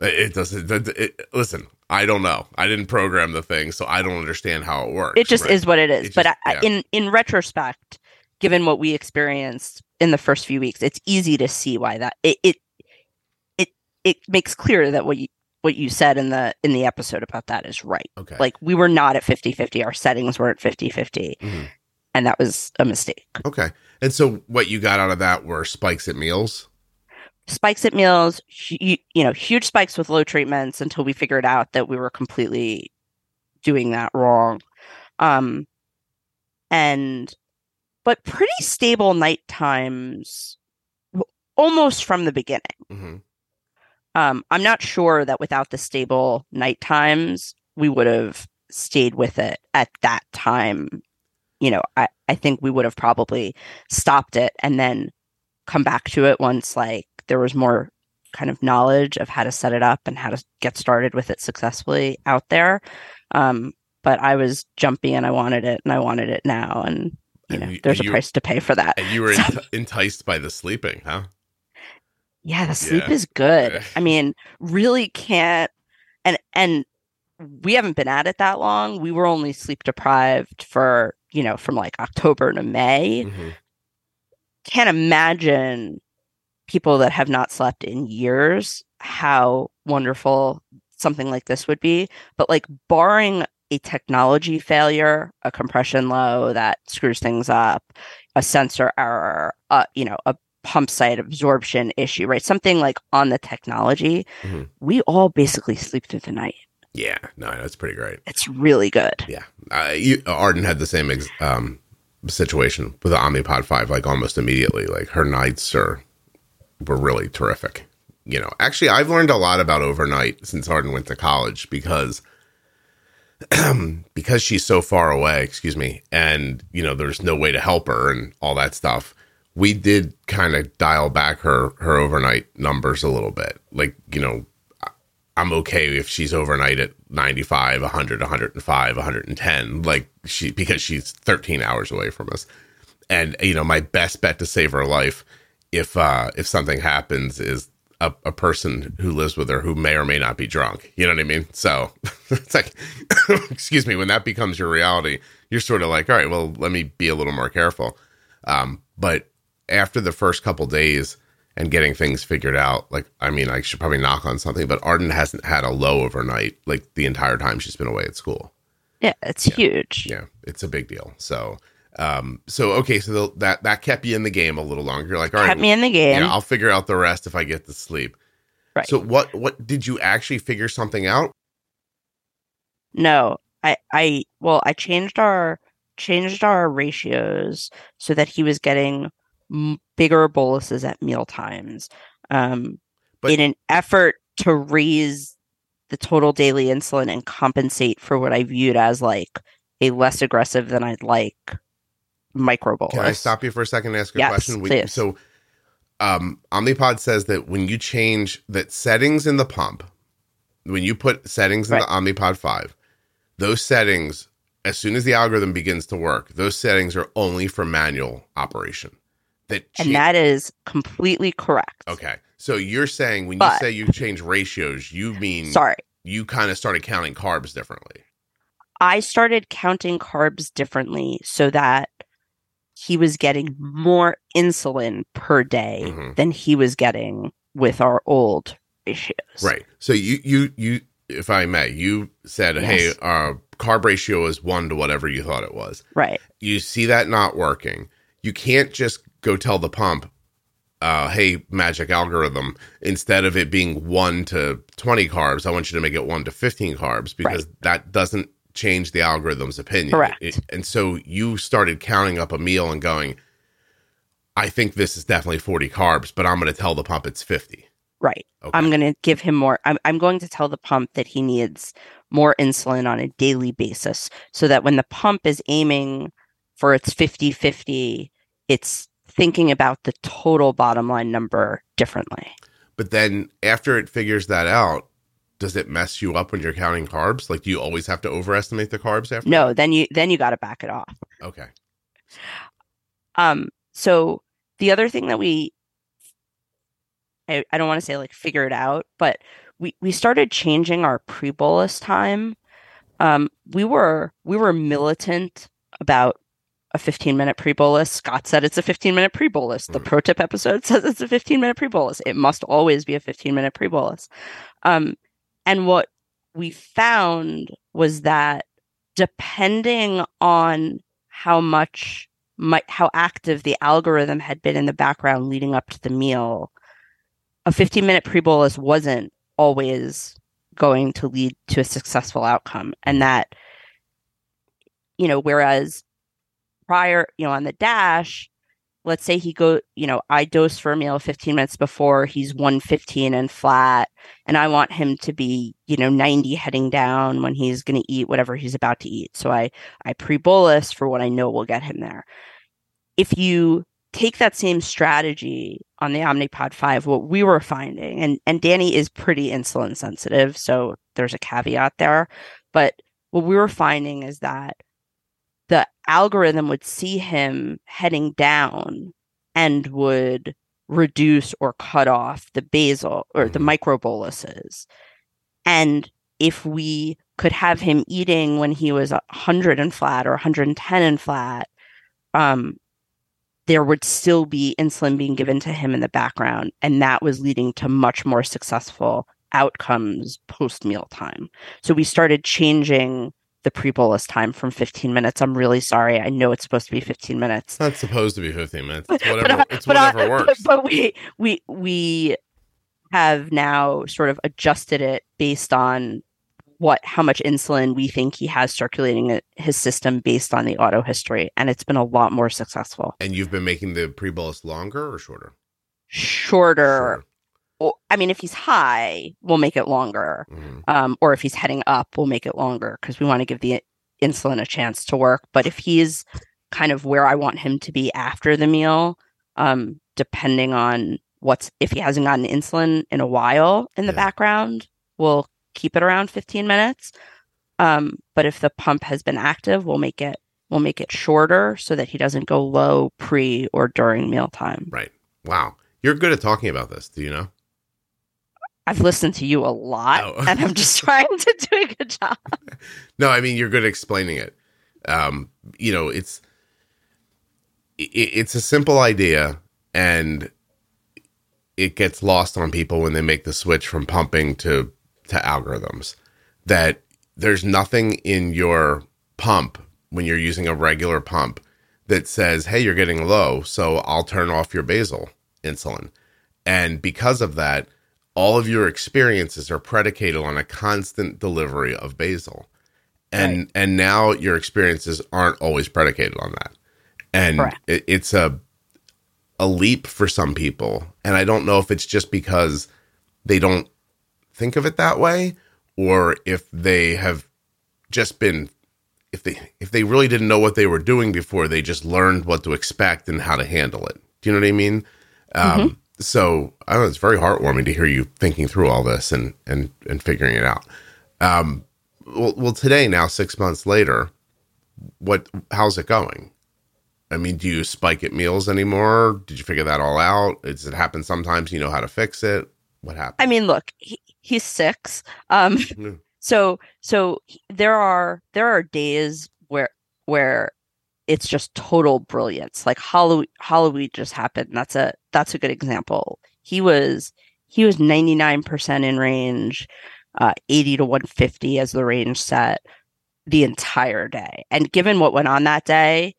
S1: It, doesn't. It, it- listen, I don't know. I didn't program the thing, so I don't understand how it works.
S2: It just
S1: right?
S2: is what it is.
S1: It
S2: but
S1: just-
S2: I,
S1: yeah.
S2: in in retrospect, given what we experienced in the first few weeks, it's easy to see why that it it it, it makes clear that what you what you said in the in the episode about that is right.
S1: Okay.
S2: Like we were not at 50-50. Our settings were at 50-50.
S1: Mhm.
S2: And that was a mistake.
S1: Okay. And so, what you got out of that were spikes at meals.
S2: Spikes at meals, you, you know, huge spikes with low treatments until we figured out that we were completely doing that wrong. Um and but pretty stable night times almost from the beginning.
S1: hmm
S2: Um, I'm not sure that without the stable night times, we would have stayed with it at that time. You know, I, I think we would have probably stopped it and then come back to it once like there was more kind of knowledge of how to set it up and how to get started with it successfully out there. Um, but I was jumpy and I wanted it and I wanted it now. And, you
S1: And
S2: know,
S1: you-
S2: there's a
S1: you-
S2: price to pay for that.
S1: And you were ent- enticed by the sleeping, huh?
S2: Yeah, the sleep
S1: Yeah.
S2: is good. I mean, really can't and and we haven't been at it that long. We were only sleep deprived for, you know, from like October to May.
S1: Mhm.
S2: Can't imagine people that have not slept in years how wonderful something like this would be. But like barring a technology failure, a compression low that screws things up, a sensor error, uh, you know, a pump site absorption issue, right? Something like on the technology,
S1: Mhm.
S2: we all basically sleep through the night.
S1: Yeah. No, that's pretty great.
S2: It's really good.
S1: Yeah. Uh, you, Arden had the same ex- um, situation with the Omnipod 5, like almost immediately. Like her nights are were really terrific. You know, actually, I've learned a lot about overnight since Arden went to college because <clears throat> because she's so far away, excuse me, and you know, there's no way to help her and all that stuff. We did kind of dial back her her overnight numbers a little bit. Like, you know, I'm okay if she's overnight at 95, 100, 105, 110, like she because she's 13 hours away from us. And you know, my best bet to save her life if uh if something happens is a, a person who lives with her who may or may not be drunk. You know what I mean? So <laughs> it's like <coughs> excuse me, when that becomes your reality, you're sort of like, all right, well, let me be a little more careful. Um, but after the first couple days and getting things figured out, like I mean, I should probably knock on something, but Arden hasn't had a low overnight like the entire time she's been away at school.
S2: Yeah, it's huge.
S1: Yeah, it's a big deal. So, um, so okay, so the, that that kept you in the game a little longer. You're like, all right,
S2: Kept me in the game.
S1: yeah, I'll figure out the rest if I get to sleep.
S2: Right.
S1: So, what what did you actually figure something out?
S2: No, I, I, well, I changed our changed our ratios so that he was getting m- bigger boluses at meal times, um,
S1: But-
S2: in an effort to raise the total daily insulin and compensate for what I viewed as like a less aggressive than I'd like micro bolus.
S1: Can I stop you for a second and ask a
S2: Yes,
S1: question?
S2: please.
S1: So, um, Omnipod says that when you change that settings in the pump, when you put settings in
S2: Right.
S1: the Omnipod 5, those settings, as soon as the algorithm begins to work, those settings are only for manual operation. That
S2: And that is completely correct.
S1: okay. So you're saying when you say you change ratios, you mean
S2: Sorry.
S1: you kind of started counting carbs differently.
S2: I started counting carbs differently so that he was getting more insulin per day
S1: Mhm.
S2: than he was getting with our old ratios.
S1: Right. So you you you if I may, you said, "Hey,
S2: Yes.
S1: uh carb ratio is 1 to whatever you thought it was."
S2: Right.
S1: You see that not working. You can't just go tell the pump, uh, "Hey, magic algorithm, instead of it being 1 to 20 carbs, I want you to make it 1 to 15 carbs because that doesn't change the algorithm's opinion."
S2: Correct.
S1: It- and so you started counting up a meal and going, I think this is definitely 40 carbs, but I'm going to tell the pump it's 50.
S2: Right. Okay. I'm going to give him more. I'm, I'm going to tell the pump that he needs more insulin on a daily basis so that when the pump is aiming for its 50 50, it's thinking about the total bottom line number differently.
S1: But then after it figures that out, does it mess you up when you're counting carbs? Like do you always have to overestimate the carbs after?
S2: No, then you then you got to back it off.
S1: Okay.
S2: Um so the other thing that we I, I don't want to say like figure it out, but we we started changing our pre-bolus time. Um we were we were militant about a 15 minute pre bolus. Scott said it's a 15 minute pre bolus. The mm. pro tip episode <laughs> says it's a 15 minute pre bolus. It must always be a 15 minute pre bolus. Um, and what we found was that depending on how much, my, how active the algorithm had been in the background leading up to the meal, a 15 minute pre bolus wasn't always going to lead to a successful outcome. And that, you know, whereas prior, you know, on the dash, let's say he go, you know, I dose for a meal 15 minutes before he's 115 and flat, and I want him to be, you know, 90 heading down when he's going to eat whatever he's about to eat. So I I pre-bolus for what I know will get him there. If you take that same strategy on the Omnipod 5, what we were finding, and and Danny is pretty insulin sensitive, so there's a caveat there, but what we were finding is that the algorithm would see him heading down and would reduce or cut off the basal or the mm-hmm. microboluses. And if we could have him eating when he was 100 and flat or 110 and flat, um, there would still be insulin being given to him in the background. And that was leading to much more successful outcomes post meal time. So we started changing the pre-bolus time from 15 minutes. I'm really sorry. I know it's supposed to be 15 minutes.
S1: It's not supposed to be 15 minutes. It's <laughs> whatever, but, it's whatever
S2: but,
S1: works.
S2: But, but we we we have now sort of adjusted it based on what how much insulin we think he has circulating in his system based on the auto history and it's been a lot more successful.
S1: And you've been making the pre-bolus longer or shorter?
S2: Shorter. I mean, if he's high, we'll make it longer. Mm-hmm. Um, or if he's heading up, we'll make it longer because we want to give the insulin a chance to work. But if he's kind of where I want him to be after the meal, um, depending on what's if he hasn't gotten insulin in a while in the yeah. background, we'll keep it around 15 minutes. Um, but if the pump has been active, we'll make it we'll make it shorter so that he doesn't go low pre or during mealtime.
S1: Right. Wow. You're good at talking about this. Do you know?
S2: I've listened to you a lot, oh. and I'm just <laughs> trying to do a good job. <laughs>
S1: no, I mean you're good at explaining it. Um, you know, it's it, it's a simple idea, and it gets lost on people when they make the switch from pumping to to algorithms. That there's nothing in your pump when you're using a regular pump that says, "Hey, you're getting low, so I'll turn off your basal insulin," and because of that all of your experiences are predicated on a constant delivery of basal and right. and now your experiences aren't always predicated on that. And it, it's a a leap for some people. And i don't know if it's just because they don't think of it that way or if they have just been if they if they really didn't know what they were doing before they just learned what to expect and how to handle it. Do you know what i mean? Mm-hmm. So I don't know, it's very heartwarming to hear you thinking through all this and and and figuring it out. Um, well, well, today now, six months later, what? How's it going? I mean, do you spike at meals anymore? Did you figure that all out? Does it happen sometimes? You know how to fix it? What happened?
S2: I mean, look, he, he's six. Um, <laughs> so so there are there are days where where it's just total brilliance. Like Halloween, Halloween just happened. That's a that's a good example. He was he was 99% in range, uh, 80 to 150 as the range set the entire day. And given what went on that day,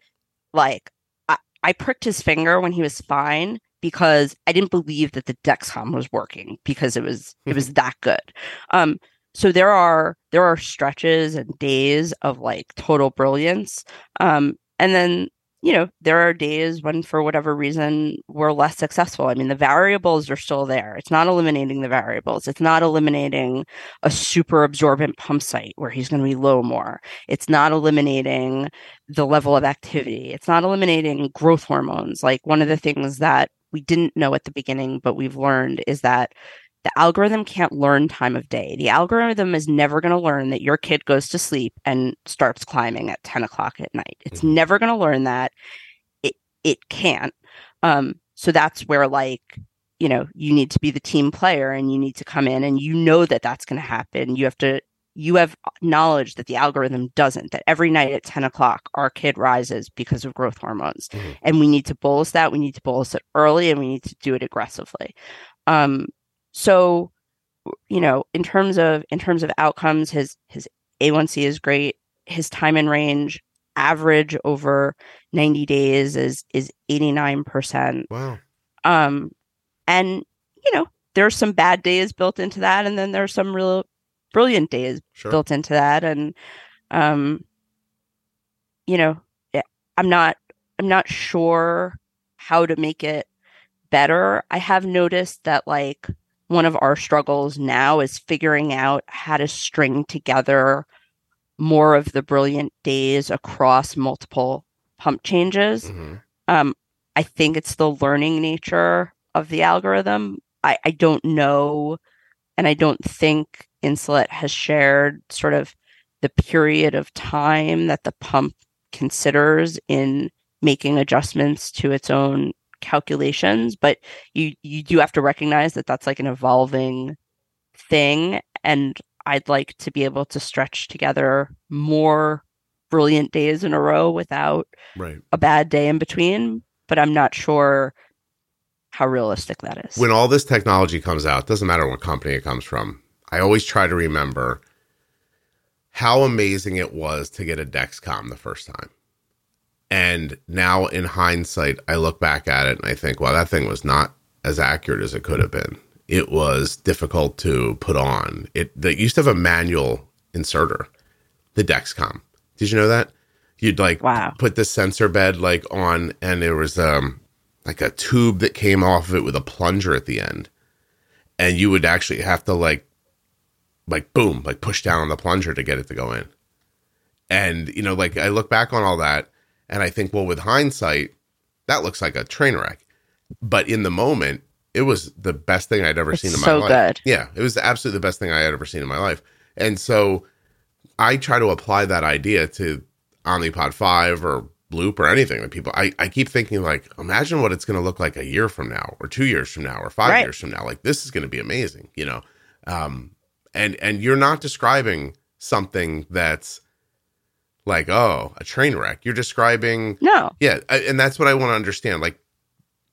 S2: like I, I pricked his finger when he was fine because I didn't believe that the Dexcom was working because it was it was <laughs> that good. Um, so there are there are stretches and days of like total brilliance um and then, you know, there are days when, for whatever reason, we're less successful. I mean, the variables are still there. It's not eliminating the variables. It's not eliminating a super absorbent pump site where he's going to be low more. It's not eliminating the level of activity. It's not eliminating growth hormones. Like one of the things that we didn't know at the beginning, but we've learned is that the algorithm can't learn time of day. The algorithm is never going to learn that your kid goes to sleep and starts climbing at 10 o'clock at night. It's mm-hmm. never going to learn that. It it can't. Um, so that's where like you know you need to be the team player and you need to come in and you know that that's going to happen. You have to you have knowledge that the algorithm doesn't that every night at 10 o'clock our kid rises because of growth hormones mm-hmm. and we need to bolus that we need to bolus it early and we need to do it aggressively um, so, you know, in terms of in terms of outcomes, his his A1C is great. His time in range average over 90 days is is 89%.
S1: Wow.
S2: Um and you know, there's some bad days built into that and then there's some real brilliant days sure. built into that and um you know, I'm not I'm not sure how to make it better. I have noticed that like one of our struggles now is figuring out how to string together more of the brilliant days across multiple pump changes. Mm-hmm. Um, I think it's the learning nature of the algorithm. I, I don't know, and I don't think Insulet has shared sort of the period of time that the pump considers in making adjustments to its own calculations, but you you do have to recognize that that's like an evolving thing and I'd like to be able to stretch together more brilliant days in a row without
S1: right.
S2: a bad day in between, but I'm not sure how realistic that is.
S1: When all this technology comes out, doesn't matter what company it comes from. I always try to remember how amazing it was to get a Dexcom the first time. And now in hindsight, I look back at it and I think, well, that thing was not as accurate as it could have been. It was difficult to put on. It they used to have a manual inserter, the Dexcom. Did you know that? You'd like
S2: wow.
S1: put the sensor bed like on and there was um like a tube that came off of it with a plunger at the end. And you would actually have to like like boom, like push down on the plunger to get it to go in. And you know, like I look back on all that and I think, well, with hindsight, that looks like a train wreck. But in the moment, it was the best thing I'd ever it's seen in my
S2: so
S1: life.
S2: Good.
S1: Yeah, it was absolutely the best thing I had ever seen in my life. And so I try to apply that idea to Omnipod 5 or Loop or anything that people I, I keep thinking like imagine what it's going to look like a year from now or 2 years from now or 5 right. years from now like this is going to be amazing you know um and and you're not describing something that's like oh a train wreck. You're describing
S2: no.
S1: Yeah and that's what i want to understand like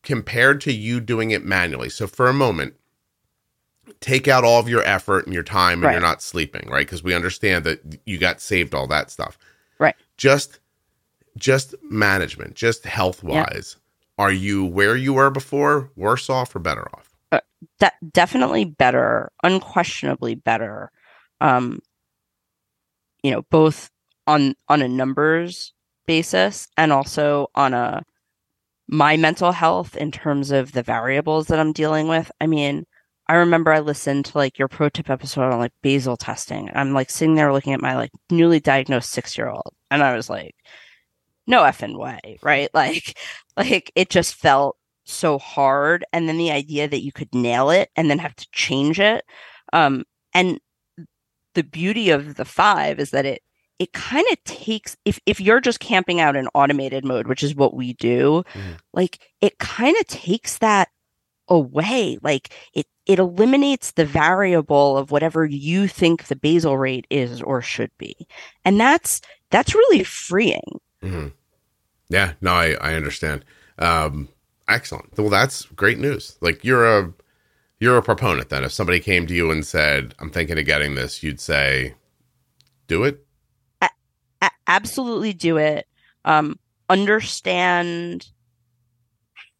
S1: compared to you doing it manually. So for a moment take out all of your effort and your time and right. you're not sleeping right? Because we understand that you got saved all that stuff.
S2: Right.
S1: Just just management just health wise are you where you were before worse off or better off?
S2: Uh, de- definitely better unquestionably better um you know both on on a numbers basis and also on a my mental health in terms of the variables that I'm dealing with. I mean, I remember I listened to like your pro tip episode on like basal testing. I'm like sitting there looking at my like newly diagnosed six year old, and I was like, no effing way, right? <laughs> Like, like it just felt so hard. And then the idea that you could nail it and then have to change it. Um, and the beauty of the five is that it it kind of takes if if you're just camping out in automated mode, which is what we do, mm. like it kind of takes that away. Like it it eliminates the variable of whatever you think the basal rate is or should be. And that's that's really freeing.
S1: Mm-hmm. Yeah, no, I, I understand. Um excellent. Well that's great news. Like you're a you're a proponent then. If somebody came to you and said, I'm thinking of getting this, you'd say, do it
S2: absolutely do it. Um, understand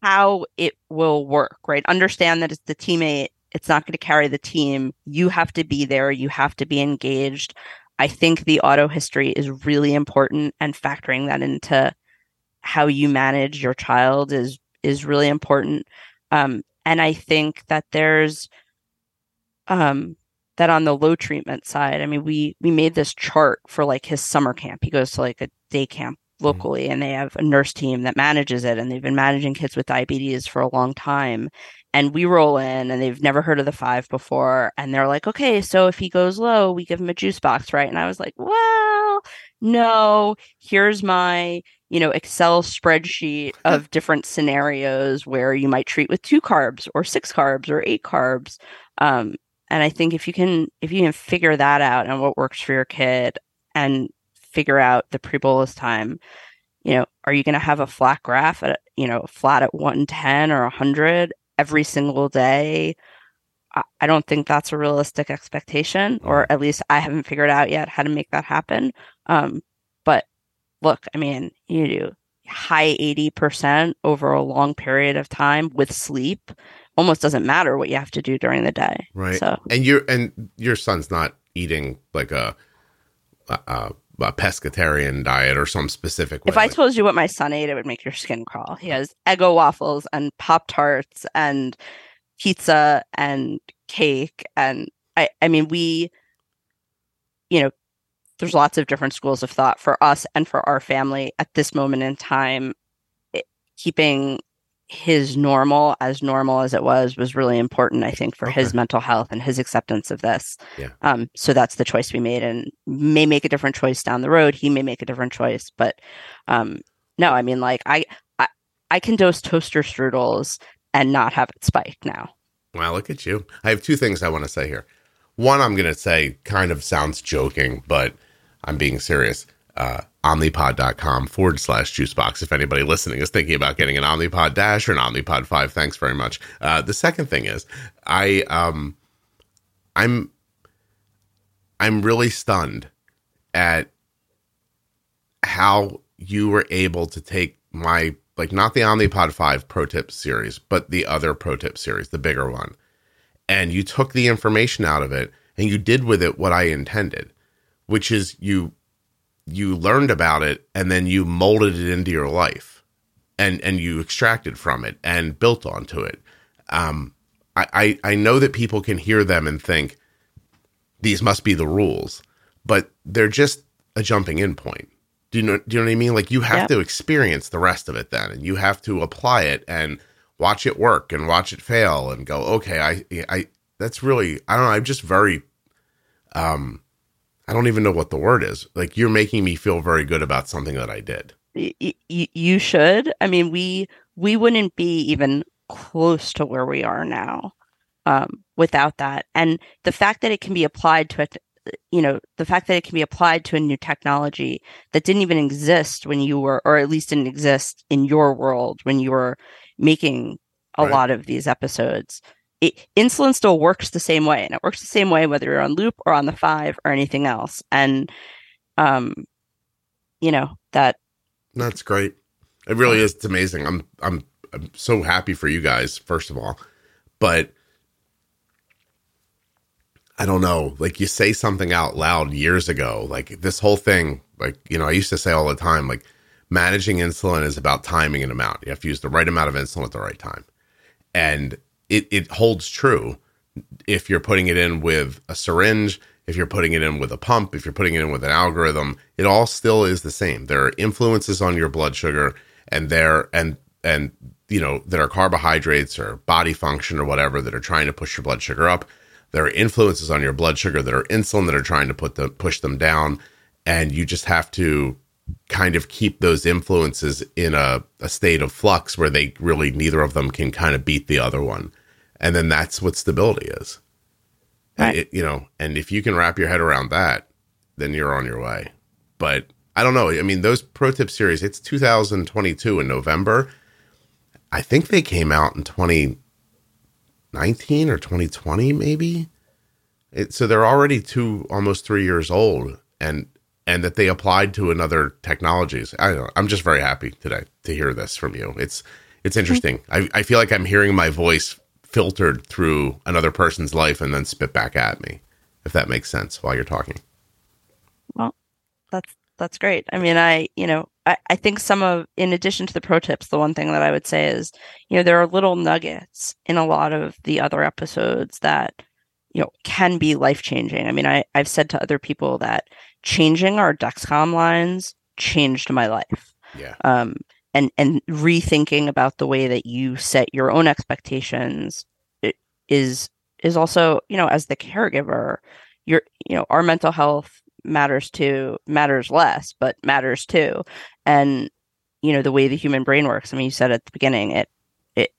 S2: how it will work, right? Understand that it's the teammate. It's not going to carry the team. You have to be there. You have to be engaged. I think the auto history is really important and factoring that into how you manage your child is is really important. Um, and I think that there's um, that on the low treatment side, I mean, we we made this chart for like his summer camp. He goes to like a day camp mm-hmm. locally, mm-hmm. and they have a nurse team that manages it, and they've been managing kids with diabetes for a long time. And we roll in, and they've never heard of the five before, and they're like, "Okay, so if he goes low, we give him a juice box, right?" And I was like, "Well, no. Here's my you know excel spreadsheet <laughs> of different scenarios where you might treat with two carbs or six carbs or eight carbs um, and i think if you can if you can figure that out and what works for your kid and figure out the pre-bolus time you know are you going to have a flat graph at you know flat at 110 or 100 every single day? I don't think that's a realistic expectation, or at least I haven't figured out yet how to make that happen. Um, but look, I mean, you do high 80% over a long period of time with sleep almost doesn't matter what you have to do during the day.
S1: Right. So, and your and your son's not eating like a, a, a pescatarian diet or some specific.
S2: Way. If I told you what my son ate, it would make your skin crawl. He has Eggo waffles and Pop Tarts and pizza and cake, and I. I mean, we, you know, there's lots of different schools of thought for us and for our family at this moment in time. It, keeping his normal as normal as it was was really important i think for okay. his mental health and his acceptance of this
S1: yeah.
S2: um so that's the choice we made and may make a different choice down the road he may make a different choice but um no i mean like i i, I can dose toaster strudels and not have it spike now
S1: wow look at you i have two things i want to say here one i'm going to say kind of sounds joking but I'm being serious. Uh, omnipod.com forward slash juicebox. If anybody listening is thinking about getting an Omnipod Dash or an Omnipod 5, thanks very much. Uh, the second thing is, I, um, I'm, I'm really stunned at how you were able to take my, like, not the Omnipod 5 Pro Tip series, but the other Pro Tip series, the bigger one. And you took the information out of it and you did with it what I intended which is you you learned about it and then you molded it into your life and and you extracted from it and built onto it. Um I, I i know that people can hear them and think these must be the rules but they're just a jumping in point. Do you know do you know what i mean? Like you have yep. to experience the rest of it then and you have to apply it and watch it work and watch it fail and go okay i i that's really i don't know i'm just very um I don't even know what the word is. Like you're making me feel very good about something that I did.
S2: Y- y- you should. I mean, we we wouldn't be even close to where we are now um, without that. And the fact that it can be applied to it, you know, the fact that it can be applied to a new technology that didn't even exist when you were, or at least didn't exist in your world when you were making a right. lot of these episodes it, insulin still works the same way, and it works the same way whether you're on loop or on the five or anything else. And, um, you know that.
S1: That's great. It really is. It's amazing. I'm I'm I'm so happy for you guys. First of all, but I don't know. Like you say something out loud years ago, like this whole thing. Like you know, I used to say all the time, like managing insulin is about timing and amount. You have to use the right amount of insulin at the right time. And it, it holds true if you're putting it in with a syringe, if you're putting it in with a pump, if you're putting it in with an algorithm, it all still is the same. There are influences on your blood sugar and there and and you know, there are carbohydrates or body function or whatever that are trying to push your blood sugar up. There are influences on your blood sugar that are insulin that are trying to put the push them down. And you just have to kind of keep those influences in a, a state of flux where they really neither of them can kind of beat the other one. And then that's what stability is. Right. It, you know and if you can wrap your head around that then you're on your way. But i don't know. I mean those pro tip series it's 2022 in november. I think they came out in 2019 or 2020 maybe? It, so they're already two almost three years old. And and that they applied to another technologies. I don't know. I'm just very happy today to hear this from you. It's it's interesting. I, I feel like I'm hearing my voice filtered through another person's life and then spit back at me, if that makes sense while you're talking.
S2: Well, that's that's great. I mean, I you know I, I think some of, in addition to the pro tips, the one thing that I would say is, you know, there are little nuggets in a lot of the other episodes that, you know, can be life changing. I mean, I, I've said to other people that changing our Dexcom lines changed my life.
S1: Yeah.
S2: Um, and and rethinking about the way that you set your own expectations is is also, you know, as the caregiver, your you know, our mental health matters too, matters less, but matters too. And you know, the way the human brain works. I mean, you said at the beginning, it it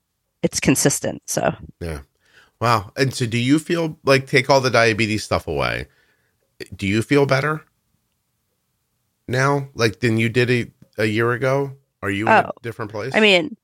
S2: it's consistent. So
S1: yeah. Wow. And so do you feel like take all the diabetes stuff away? Do you feel better now? Like than you did a, a year ago? Are you in a
S2: Oh.
S1: different place?
S2: I mean,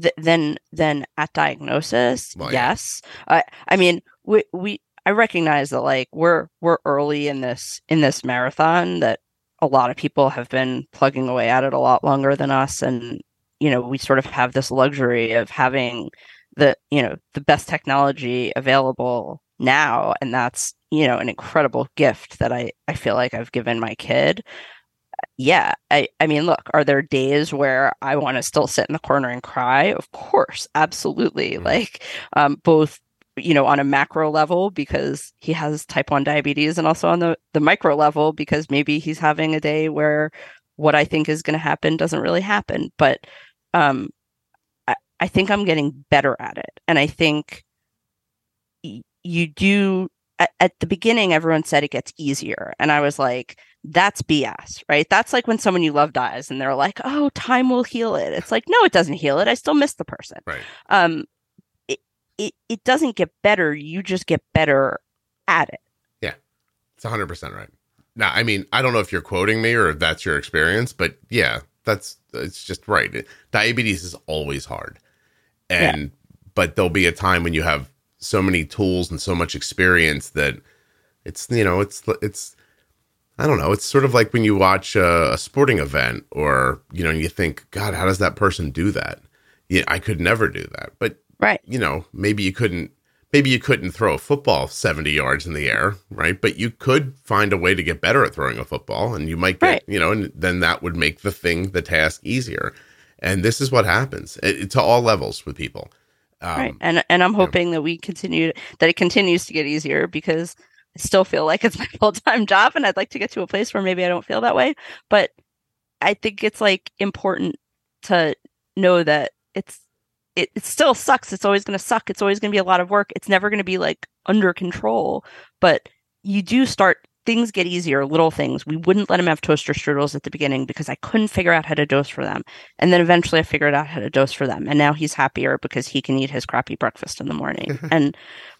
S2: th- then then at diagnosis,
S1: Well, yeah.
S2: yes. I I mean, we we I recognize that like we're we're early in this in this marathon that a lot of people have been plugging away at it a lot longer than us and you know, we sort of have this luxury of having the, you know, the best technology available now and that's, you know, an incredible gift that I I feel like I've given my kid yeah i i mean look are there days where i want to still sit in the corner and cry? Of course absolutely.
S1: Mhm.
S2: like um both you know on a macro level because he has type 1 diabetes and also on the the micro level because maybe he's having a day where what i think is going to happen doesn't really happen. But um i i think i'm getting better at it. And i think y- you do at, at the beginning everyone said it gets easier and i was like that's BS, right? That's like when someone you love dies and they're like, "Oh, time will heal it." It's like, no, it doesn't heal it. I still miss the person.
S1: right.
S2: Um, it it it doesn't get better. You just get better at it. Yeah.
S1: It's 100% right. Now, I mean, I don't know if you're quoting me or if that's your experience, but yeah, that's it's just right. Diabetes is always hard. And but there'll be a time when you have so many tools and so much experience that it's you know, it's it's I don't know, it's sort of like when you watch a, a sporting event or you know, and you think, god, how does that person do that? Yeah, I could never do that. But
S2: Right.
S1: you know, maybe you couldn't maybe you couldn't throw a football 70 yards in the air, right? But you could find a way to get better at throwing a football and you might get,
S2: Right.
S1: you know, and then that would make the thing, the task easier. And this is what happens it, to all levels with people. Um,
S2: right. And and I'm hoping that we continue that it continues to get easier because I still feel like it's <laughs> my full-time job and I'd like to get to a place where maybe I don't feel that way, but I think it's like important to know that it's it, it still sucks. It's always going to suck. It's always going to be a lot of work. It's never going to be like under control, but you do start things get easier, little things. We wouldn't let him have toaster strudels at the beginning because I couldn't figure out how to dose for them. And then eventually I figured out how to dose for them. And now he's happier because he can eat his crappy breakfast in the morning. <laughs> and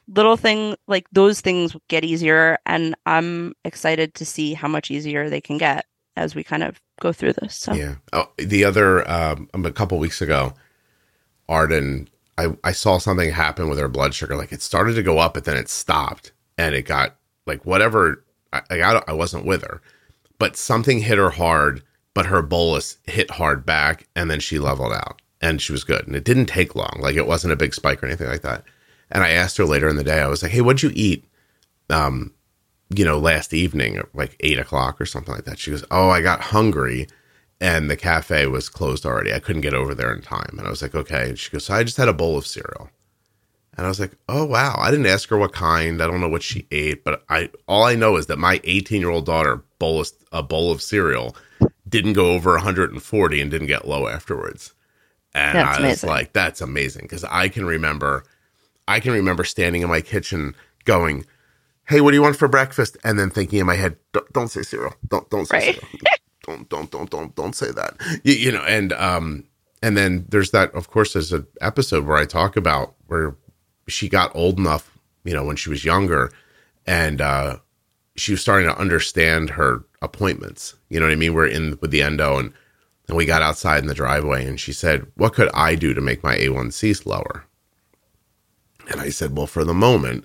S2: little thing like those things get easier and I'm excited to see how much easier they can get as we kind of go through this. So
S1: Yeah. Oh, the other, um, a couple weeks ago, Arden, I, I saw something happen with her blood sugar. Like it started to go up, but then it stopped and it got like whatever. I, I, I wasn't with her, but something hit her hard, but her bolus hit hard back and then she leveled out and she was good. And it didn't take long. Like it wasn't a big spike or anything like that. And I asked her later in the day, I was like, Hey, what'd you eat? Um, you know, last evening like eight o'clock or something like that. She goes, Oh, I got hungry and the cafe was closed already. I couldn't get over there in time. And I was like, okay. And she goes, so I just had a bowl of cereal. And I was like, oh wow. I didn't ask her what kind. I don't know what she ate, but I all I know is that my 18 year old daughter bolus a bowl of cereal, didn't go over 140 and didn't get low afterwards. And
S2: That's
S1: I was
S2: amazing.
S1: like, that's amazing because I can remember, I can remember standing in my kitchen going, "Hey, what do you want for breakfast?" And then thinking in my head, "Don't, don't say cereal. Don't don't say
S2: Right.
S1: cereal. <laughs> Don't don't don't don't don't say that." You, you know, and um, and then there's that. Of course, there's an episode where I talk about where she got old enough, you know, when she was younger, and uh, she was starting to understand her appointments. You know what I mean? We're in with the endo, and and we got outside in the driveway, and she said, "What could I do to make my A1C lower?" And I said, "Well, for the moment."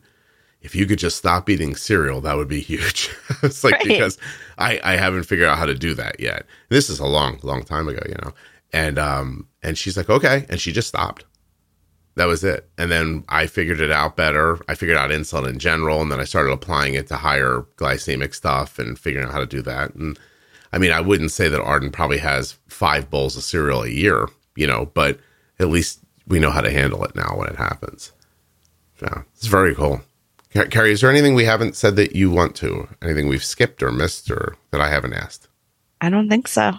S1: If you could just stop eating cereal, that would be <laughs> huge. it's like
S2: Right.
S1: because I, I haven't figured out how to do that yet. This is a long, long time ago, you know. And um and she's like, okay, and she just stopped. That was it. And then I figured it out better. I figured out insulin in general, and then I started applying it to higher glycemic stuff and figuring out how to do that. And I mean, I wouldn't say that Arden probably has five bowls of cereal a year, you know, but at least we know how to handle it now when it happens. Yeah, it's very cool. Carrie, is there anything we haven't said that you want to? Anything we've skipped or missed or that I haven't asked?
S2: I don't think so.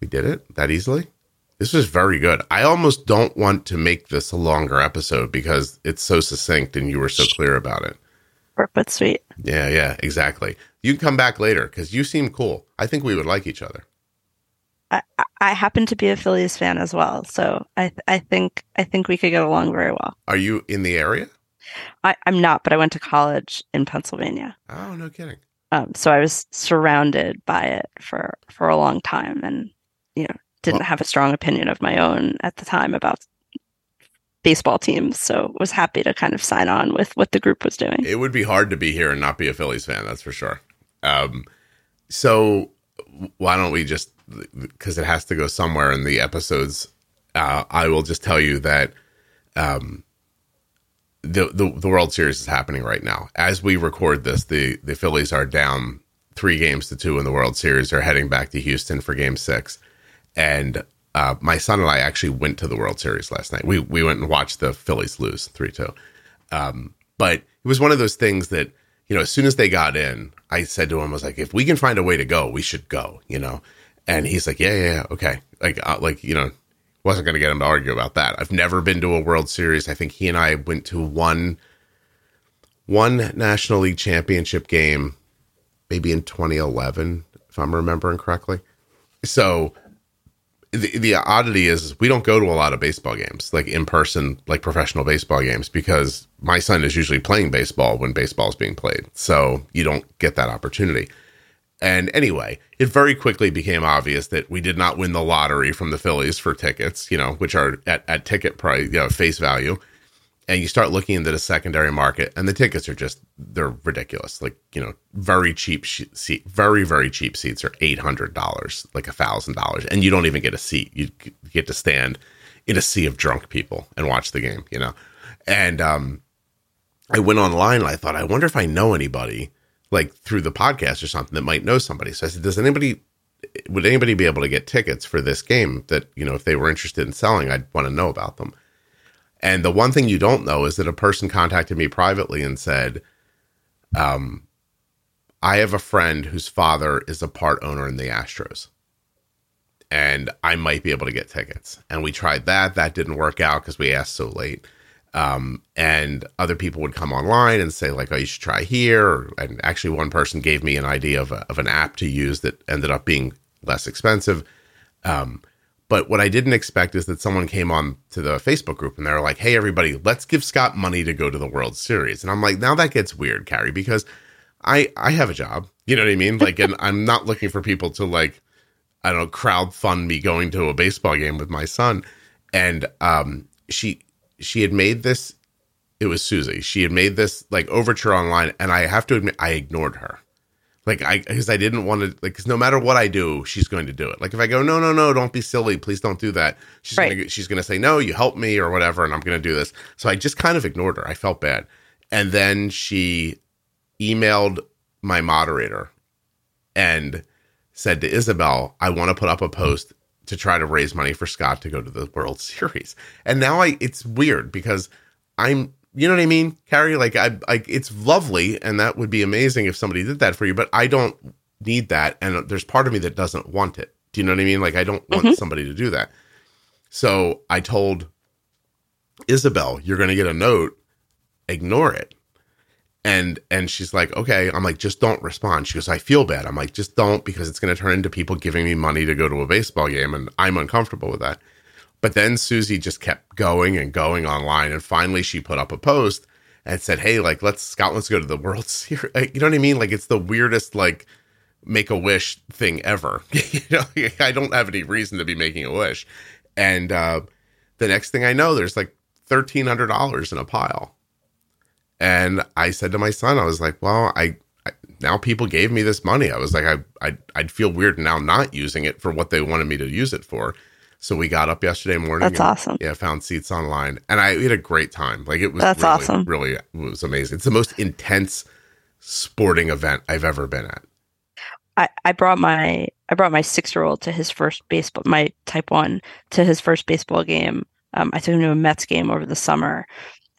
S1: We did it that easily? This was very good. I almost don't want to make this a longer episode because it's so succinct and you were so clear about it.
S2: Short but sweet.
S1: Yeah, yeah, exactly. You can come back later because you seem cool. I think we would like each other.
S2: I, I happen to be a Phillies fan as well, so I I think I think we could get along very well.
S1: Are you in the area?
S2: I, I'm not, but I went to college in Pennsylvania.
S1: Oh, no kidding.
S2: Um, so I was surrounded by it for for a long time, and you know, didn't have a strong opinion of my own at the time about baseball teams. So was happy to kind of sign on with what the group was doing.
S1: It would be hard to be here and not be a Phillies fan, that's for sure. Um, so why don't we just because it has to go somewhere in the episodes? Uh, I will just tell you that um, the, the the World Series is happening right now as we record this. The the Phillies are down three games to two in the World Series. Are heading back to Houston for Game Six, and uh, my son and I actually went to the World Series last night. We we went and watched the Phillies lose three two. Um, but it was one of those things that you know, as soon as they got in, I said to him, I was like, if we can find a way to go, we should go, you know? And he's like, yeah, yeah, yeah okay. Like, uh, like, you know, wasn't going to get him to argue about that. I've never been to a World Series. I think he and I went to one, one National League championship game, maybe in 2011, if I'm remembering correctly. So the, the oddity is we don't go to a lot of baseball games, like in person, like professional baseball games, because my son is usually playing baseball when baseball is being played. So you don't get that opportunity. And anyway, it very quickly became obvious that we did not win the lottery from the Phillies for tickets, you know, which are at, at ticket price, you know, face value. And you start looking into the secondary market, and the tickets are just, they're ridiculous. Like, you know, very cheap seat, very, very cheap seats are $800, like a $1,000. And you don't even get a seat. You get to stand in a sea of drunk people and watch the game, you know? And um, I went online and I thought, I wonder if I know anybody like through the podcast or something that might know somebody. So I said, does anybody, would anybody be able to get tickets for this game that, you know, if they were interested in selling, I'd want to know about them. And the one thing you don't know is that a person contacted me privately and said, um, I have a friend whose father is a part owner in the Astros and I might be able to get tickets. And we tried that. That didn't work out because we asked so late. Um, and other people would come online and say like, "Oh, you should try here." And actually, one person gave me an idea of a, of an app to use that ended up being less expensive. Um, but what I didn't expect is that someone came on to the Facebook group and they're like, "Hey, everybody, let's give Scott money to go to the World Series." And I'm like, now that gets weird, Carrie, because I I have a job. You know what I mean? Like, and I'm not looking for people to like, I don't know, crowd fund me going to a baseball game with my son. And um, she she had made this. It was Susie. She had made this like overture online, and I have to admit, I ignored her. Like I, because I didn't want to, like, because no matter what I do, she's going to do it. Like if I go, no, no, no, don't be silly, please don't do that. She's
S2: Right.
S1: gonna, she's gonna say, no, you help me or whatever, and I'm gonna do this. So I just kind of ignored her. I felt bad, and then she emailed my moderator and said to Isabel, I want to put up a post to try to raise money for Scott to go to the World <laughs> Series. And now I it's weird because I'm you know what I mean, Carrie? Like I like it's lovely and that would be amazing if somebody did that for you, but I don't need that and there's part of me that doesn't want it. Do you know what I mean? Like I don't want mm-hmm. somebody to do that. So I told Isabel, you're going to get a note, ignore it and and she's like okay i'm like just don't respond she goes i feel bad i'm like just don't because it's going to turn into people giving me money to go to a baseball game and i'm uncomfortable with that but then susie just kept going and going online and finally she put up a post and said hey like let's go to the world <laughs> series. You know what i mean? Like it's the weirdest like make a wish thing ever. <laughs> You know i don't have any reason to be making a wish. And uh the next thing i know there's like $1300 in a pile. And I said to my son, I was like, well, I, I now people gave me this money. I was like, I, I, I'd feel weird now not using it for what they wanted me to use it for. So we got up yesterday morning.
S2: That's
S1: and,
S2: awesome.
S1: Yeah, found seats online, and I had a great time. Like it was.
S2: That's
S1: really,
S2: awesome.
S1: Really, it was amazing. It's the most intense sporting event I've ever been at.
S2: I, I brought my I brought my six year old to his first baseball, my type one to his first baseball game. Um, I took him to a Mets game over the summer,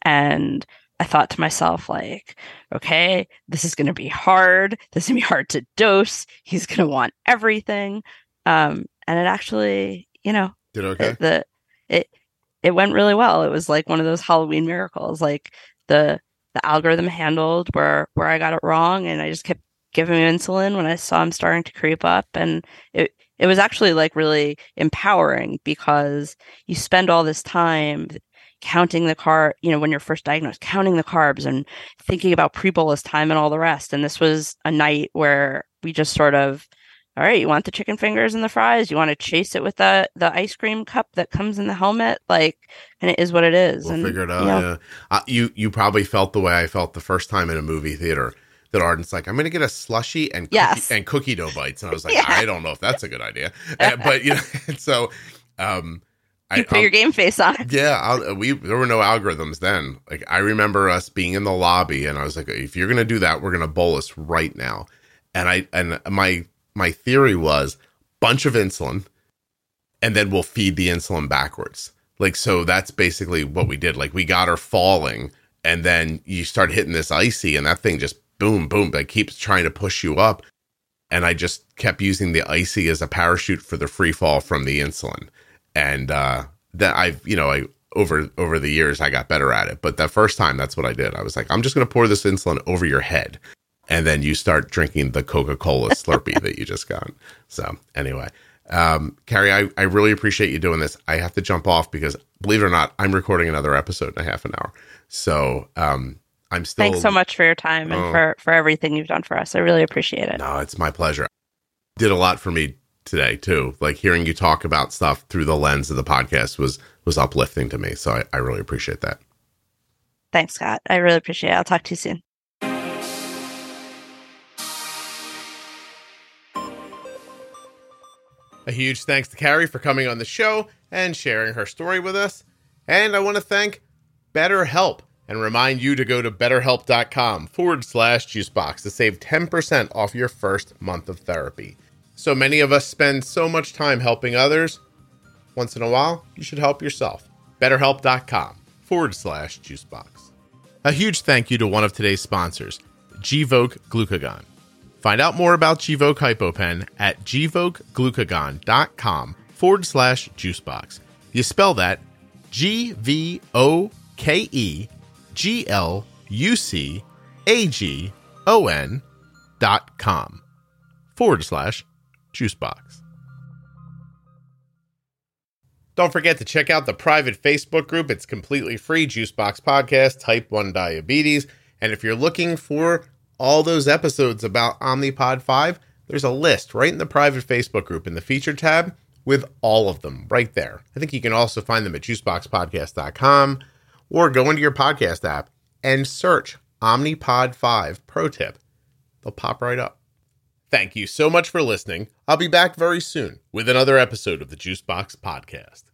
S2: and I thought to myself, like, okay, this is going to be hard. This is going to be hard to dose. He's going to want everything. Um, and it actually, you know,
S1: did okay.
S2: It, the it it went really well. It was like one of those Halloween miracles. Like the the algorithm handled where where I got it wrong, and I just kept giving him insulin when I saw him starting to creep up, and it it was actually like really empowering because you spend all this time counting the car, you know, when you're first diagnosed, counting the carbs and thinking about pre-bolus time and all the rest. And this was a night where we just sort of, all right, you want the chicken fingers and the fries? You want to chase it with the the ice cream cup that comes in the helmet? Like, and it is what it is.
S1: We'll
S2: and,
S1: figure it out. You know, yeah. Uh, you you probably felt the way I felt the first time in a movie theater. That Arden's like, I'm going to get a slushy and cookie,
S2: yes.
S1: and cookie dough bites, and I was <laughs> like, yeah. I don't know if that's a good idea, and, <laughs> but you know, <laughs> so um,
S2: you I, put um, your game face on.
S1: Yeah, I'll, we there were no algorithms then. Like I remember us being in the lobby, and I was like, if you're gonna do that, we're gonna bolus right now. And I and my my theory was bunch of insulin, and then we'll feed the insulin backwards. Like so, that's basically what we did. Like we got her falling, and then you start hitting this ICEE, and that thing just boom boom that keeps trying to push you up. And I just kept using the ICEE as a parachute for the free fall from the insulin and uh, that I've you know I over over the years I got better at it. But the first time, that's what I did. I was like, I'm just gonna pour this insulin over your head, and then you start drinking the Coca Cola <laughs> Slurpee that you just got. So anyway, um, Carrie, I, I really appreciate you doing this. I have to jump off because believe it or not, I'm recording another episode in a half an hour. So um, I'm still.
S2: Thanks so much for your time and oh. for for everything you've done for us. I really appreciate it.
S1: No, it's my pleasure. Did a lot for me today too. Like hearing you talk about stuff through the lens of the podcast was was uplifting to me. So I, I really appreciate that.
S2: Thanks, Scott. I really appreciate it. I'll talk to you soon.
S1: A huge thanks to Carrie for coming on the show and sharing her story with us. And I want to thank BetterHelp and remind you to go to betterhelp.com forward slash juicebox to save 10% off your first month of therapy. So many of us spend so much time helping others. Once in a while, you should help yourself. BetterHelp.com forward slash juicebox. A huge thank you to one of today's sponsors, Gvoke Glucagon. Find out more about Gvoke HypoPen at gvokeglucagon.com forward slash juicebox. You spell that G V O K E G L U C A G O N dot com forward slash Juicebox. Don't forget to check out the private Facebook group. It's completely free Juicebox Podcast, Type 1 Diabetes. And if you're looking for all those episodes about Omnipod 5, there's a list right in the private Facebook group in the feature tab with all of them right there. I think you can also find them at juiceboxpodcast.com or go into your podcast app and search Omnipod 5 Pro Tip. They'll pop right up. Thank you so much for listening. I'll be back very soon with another episode of the Juicebox Podcast.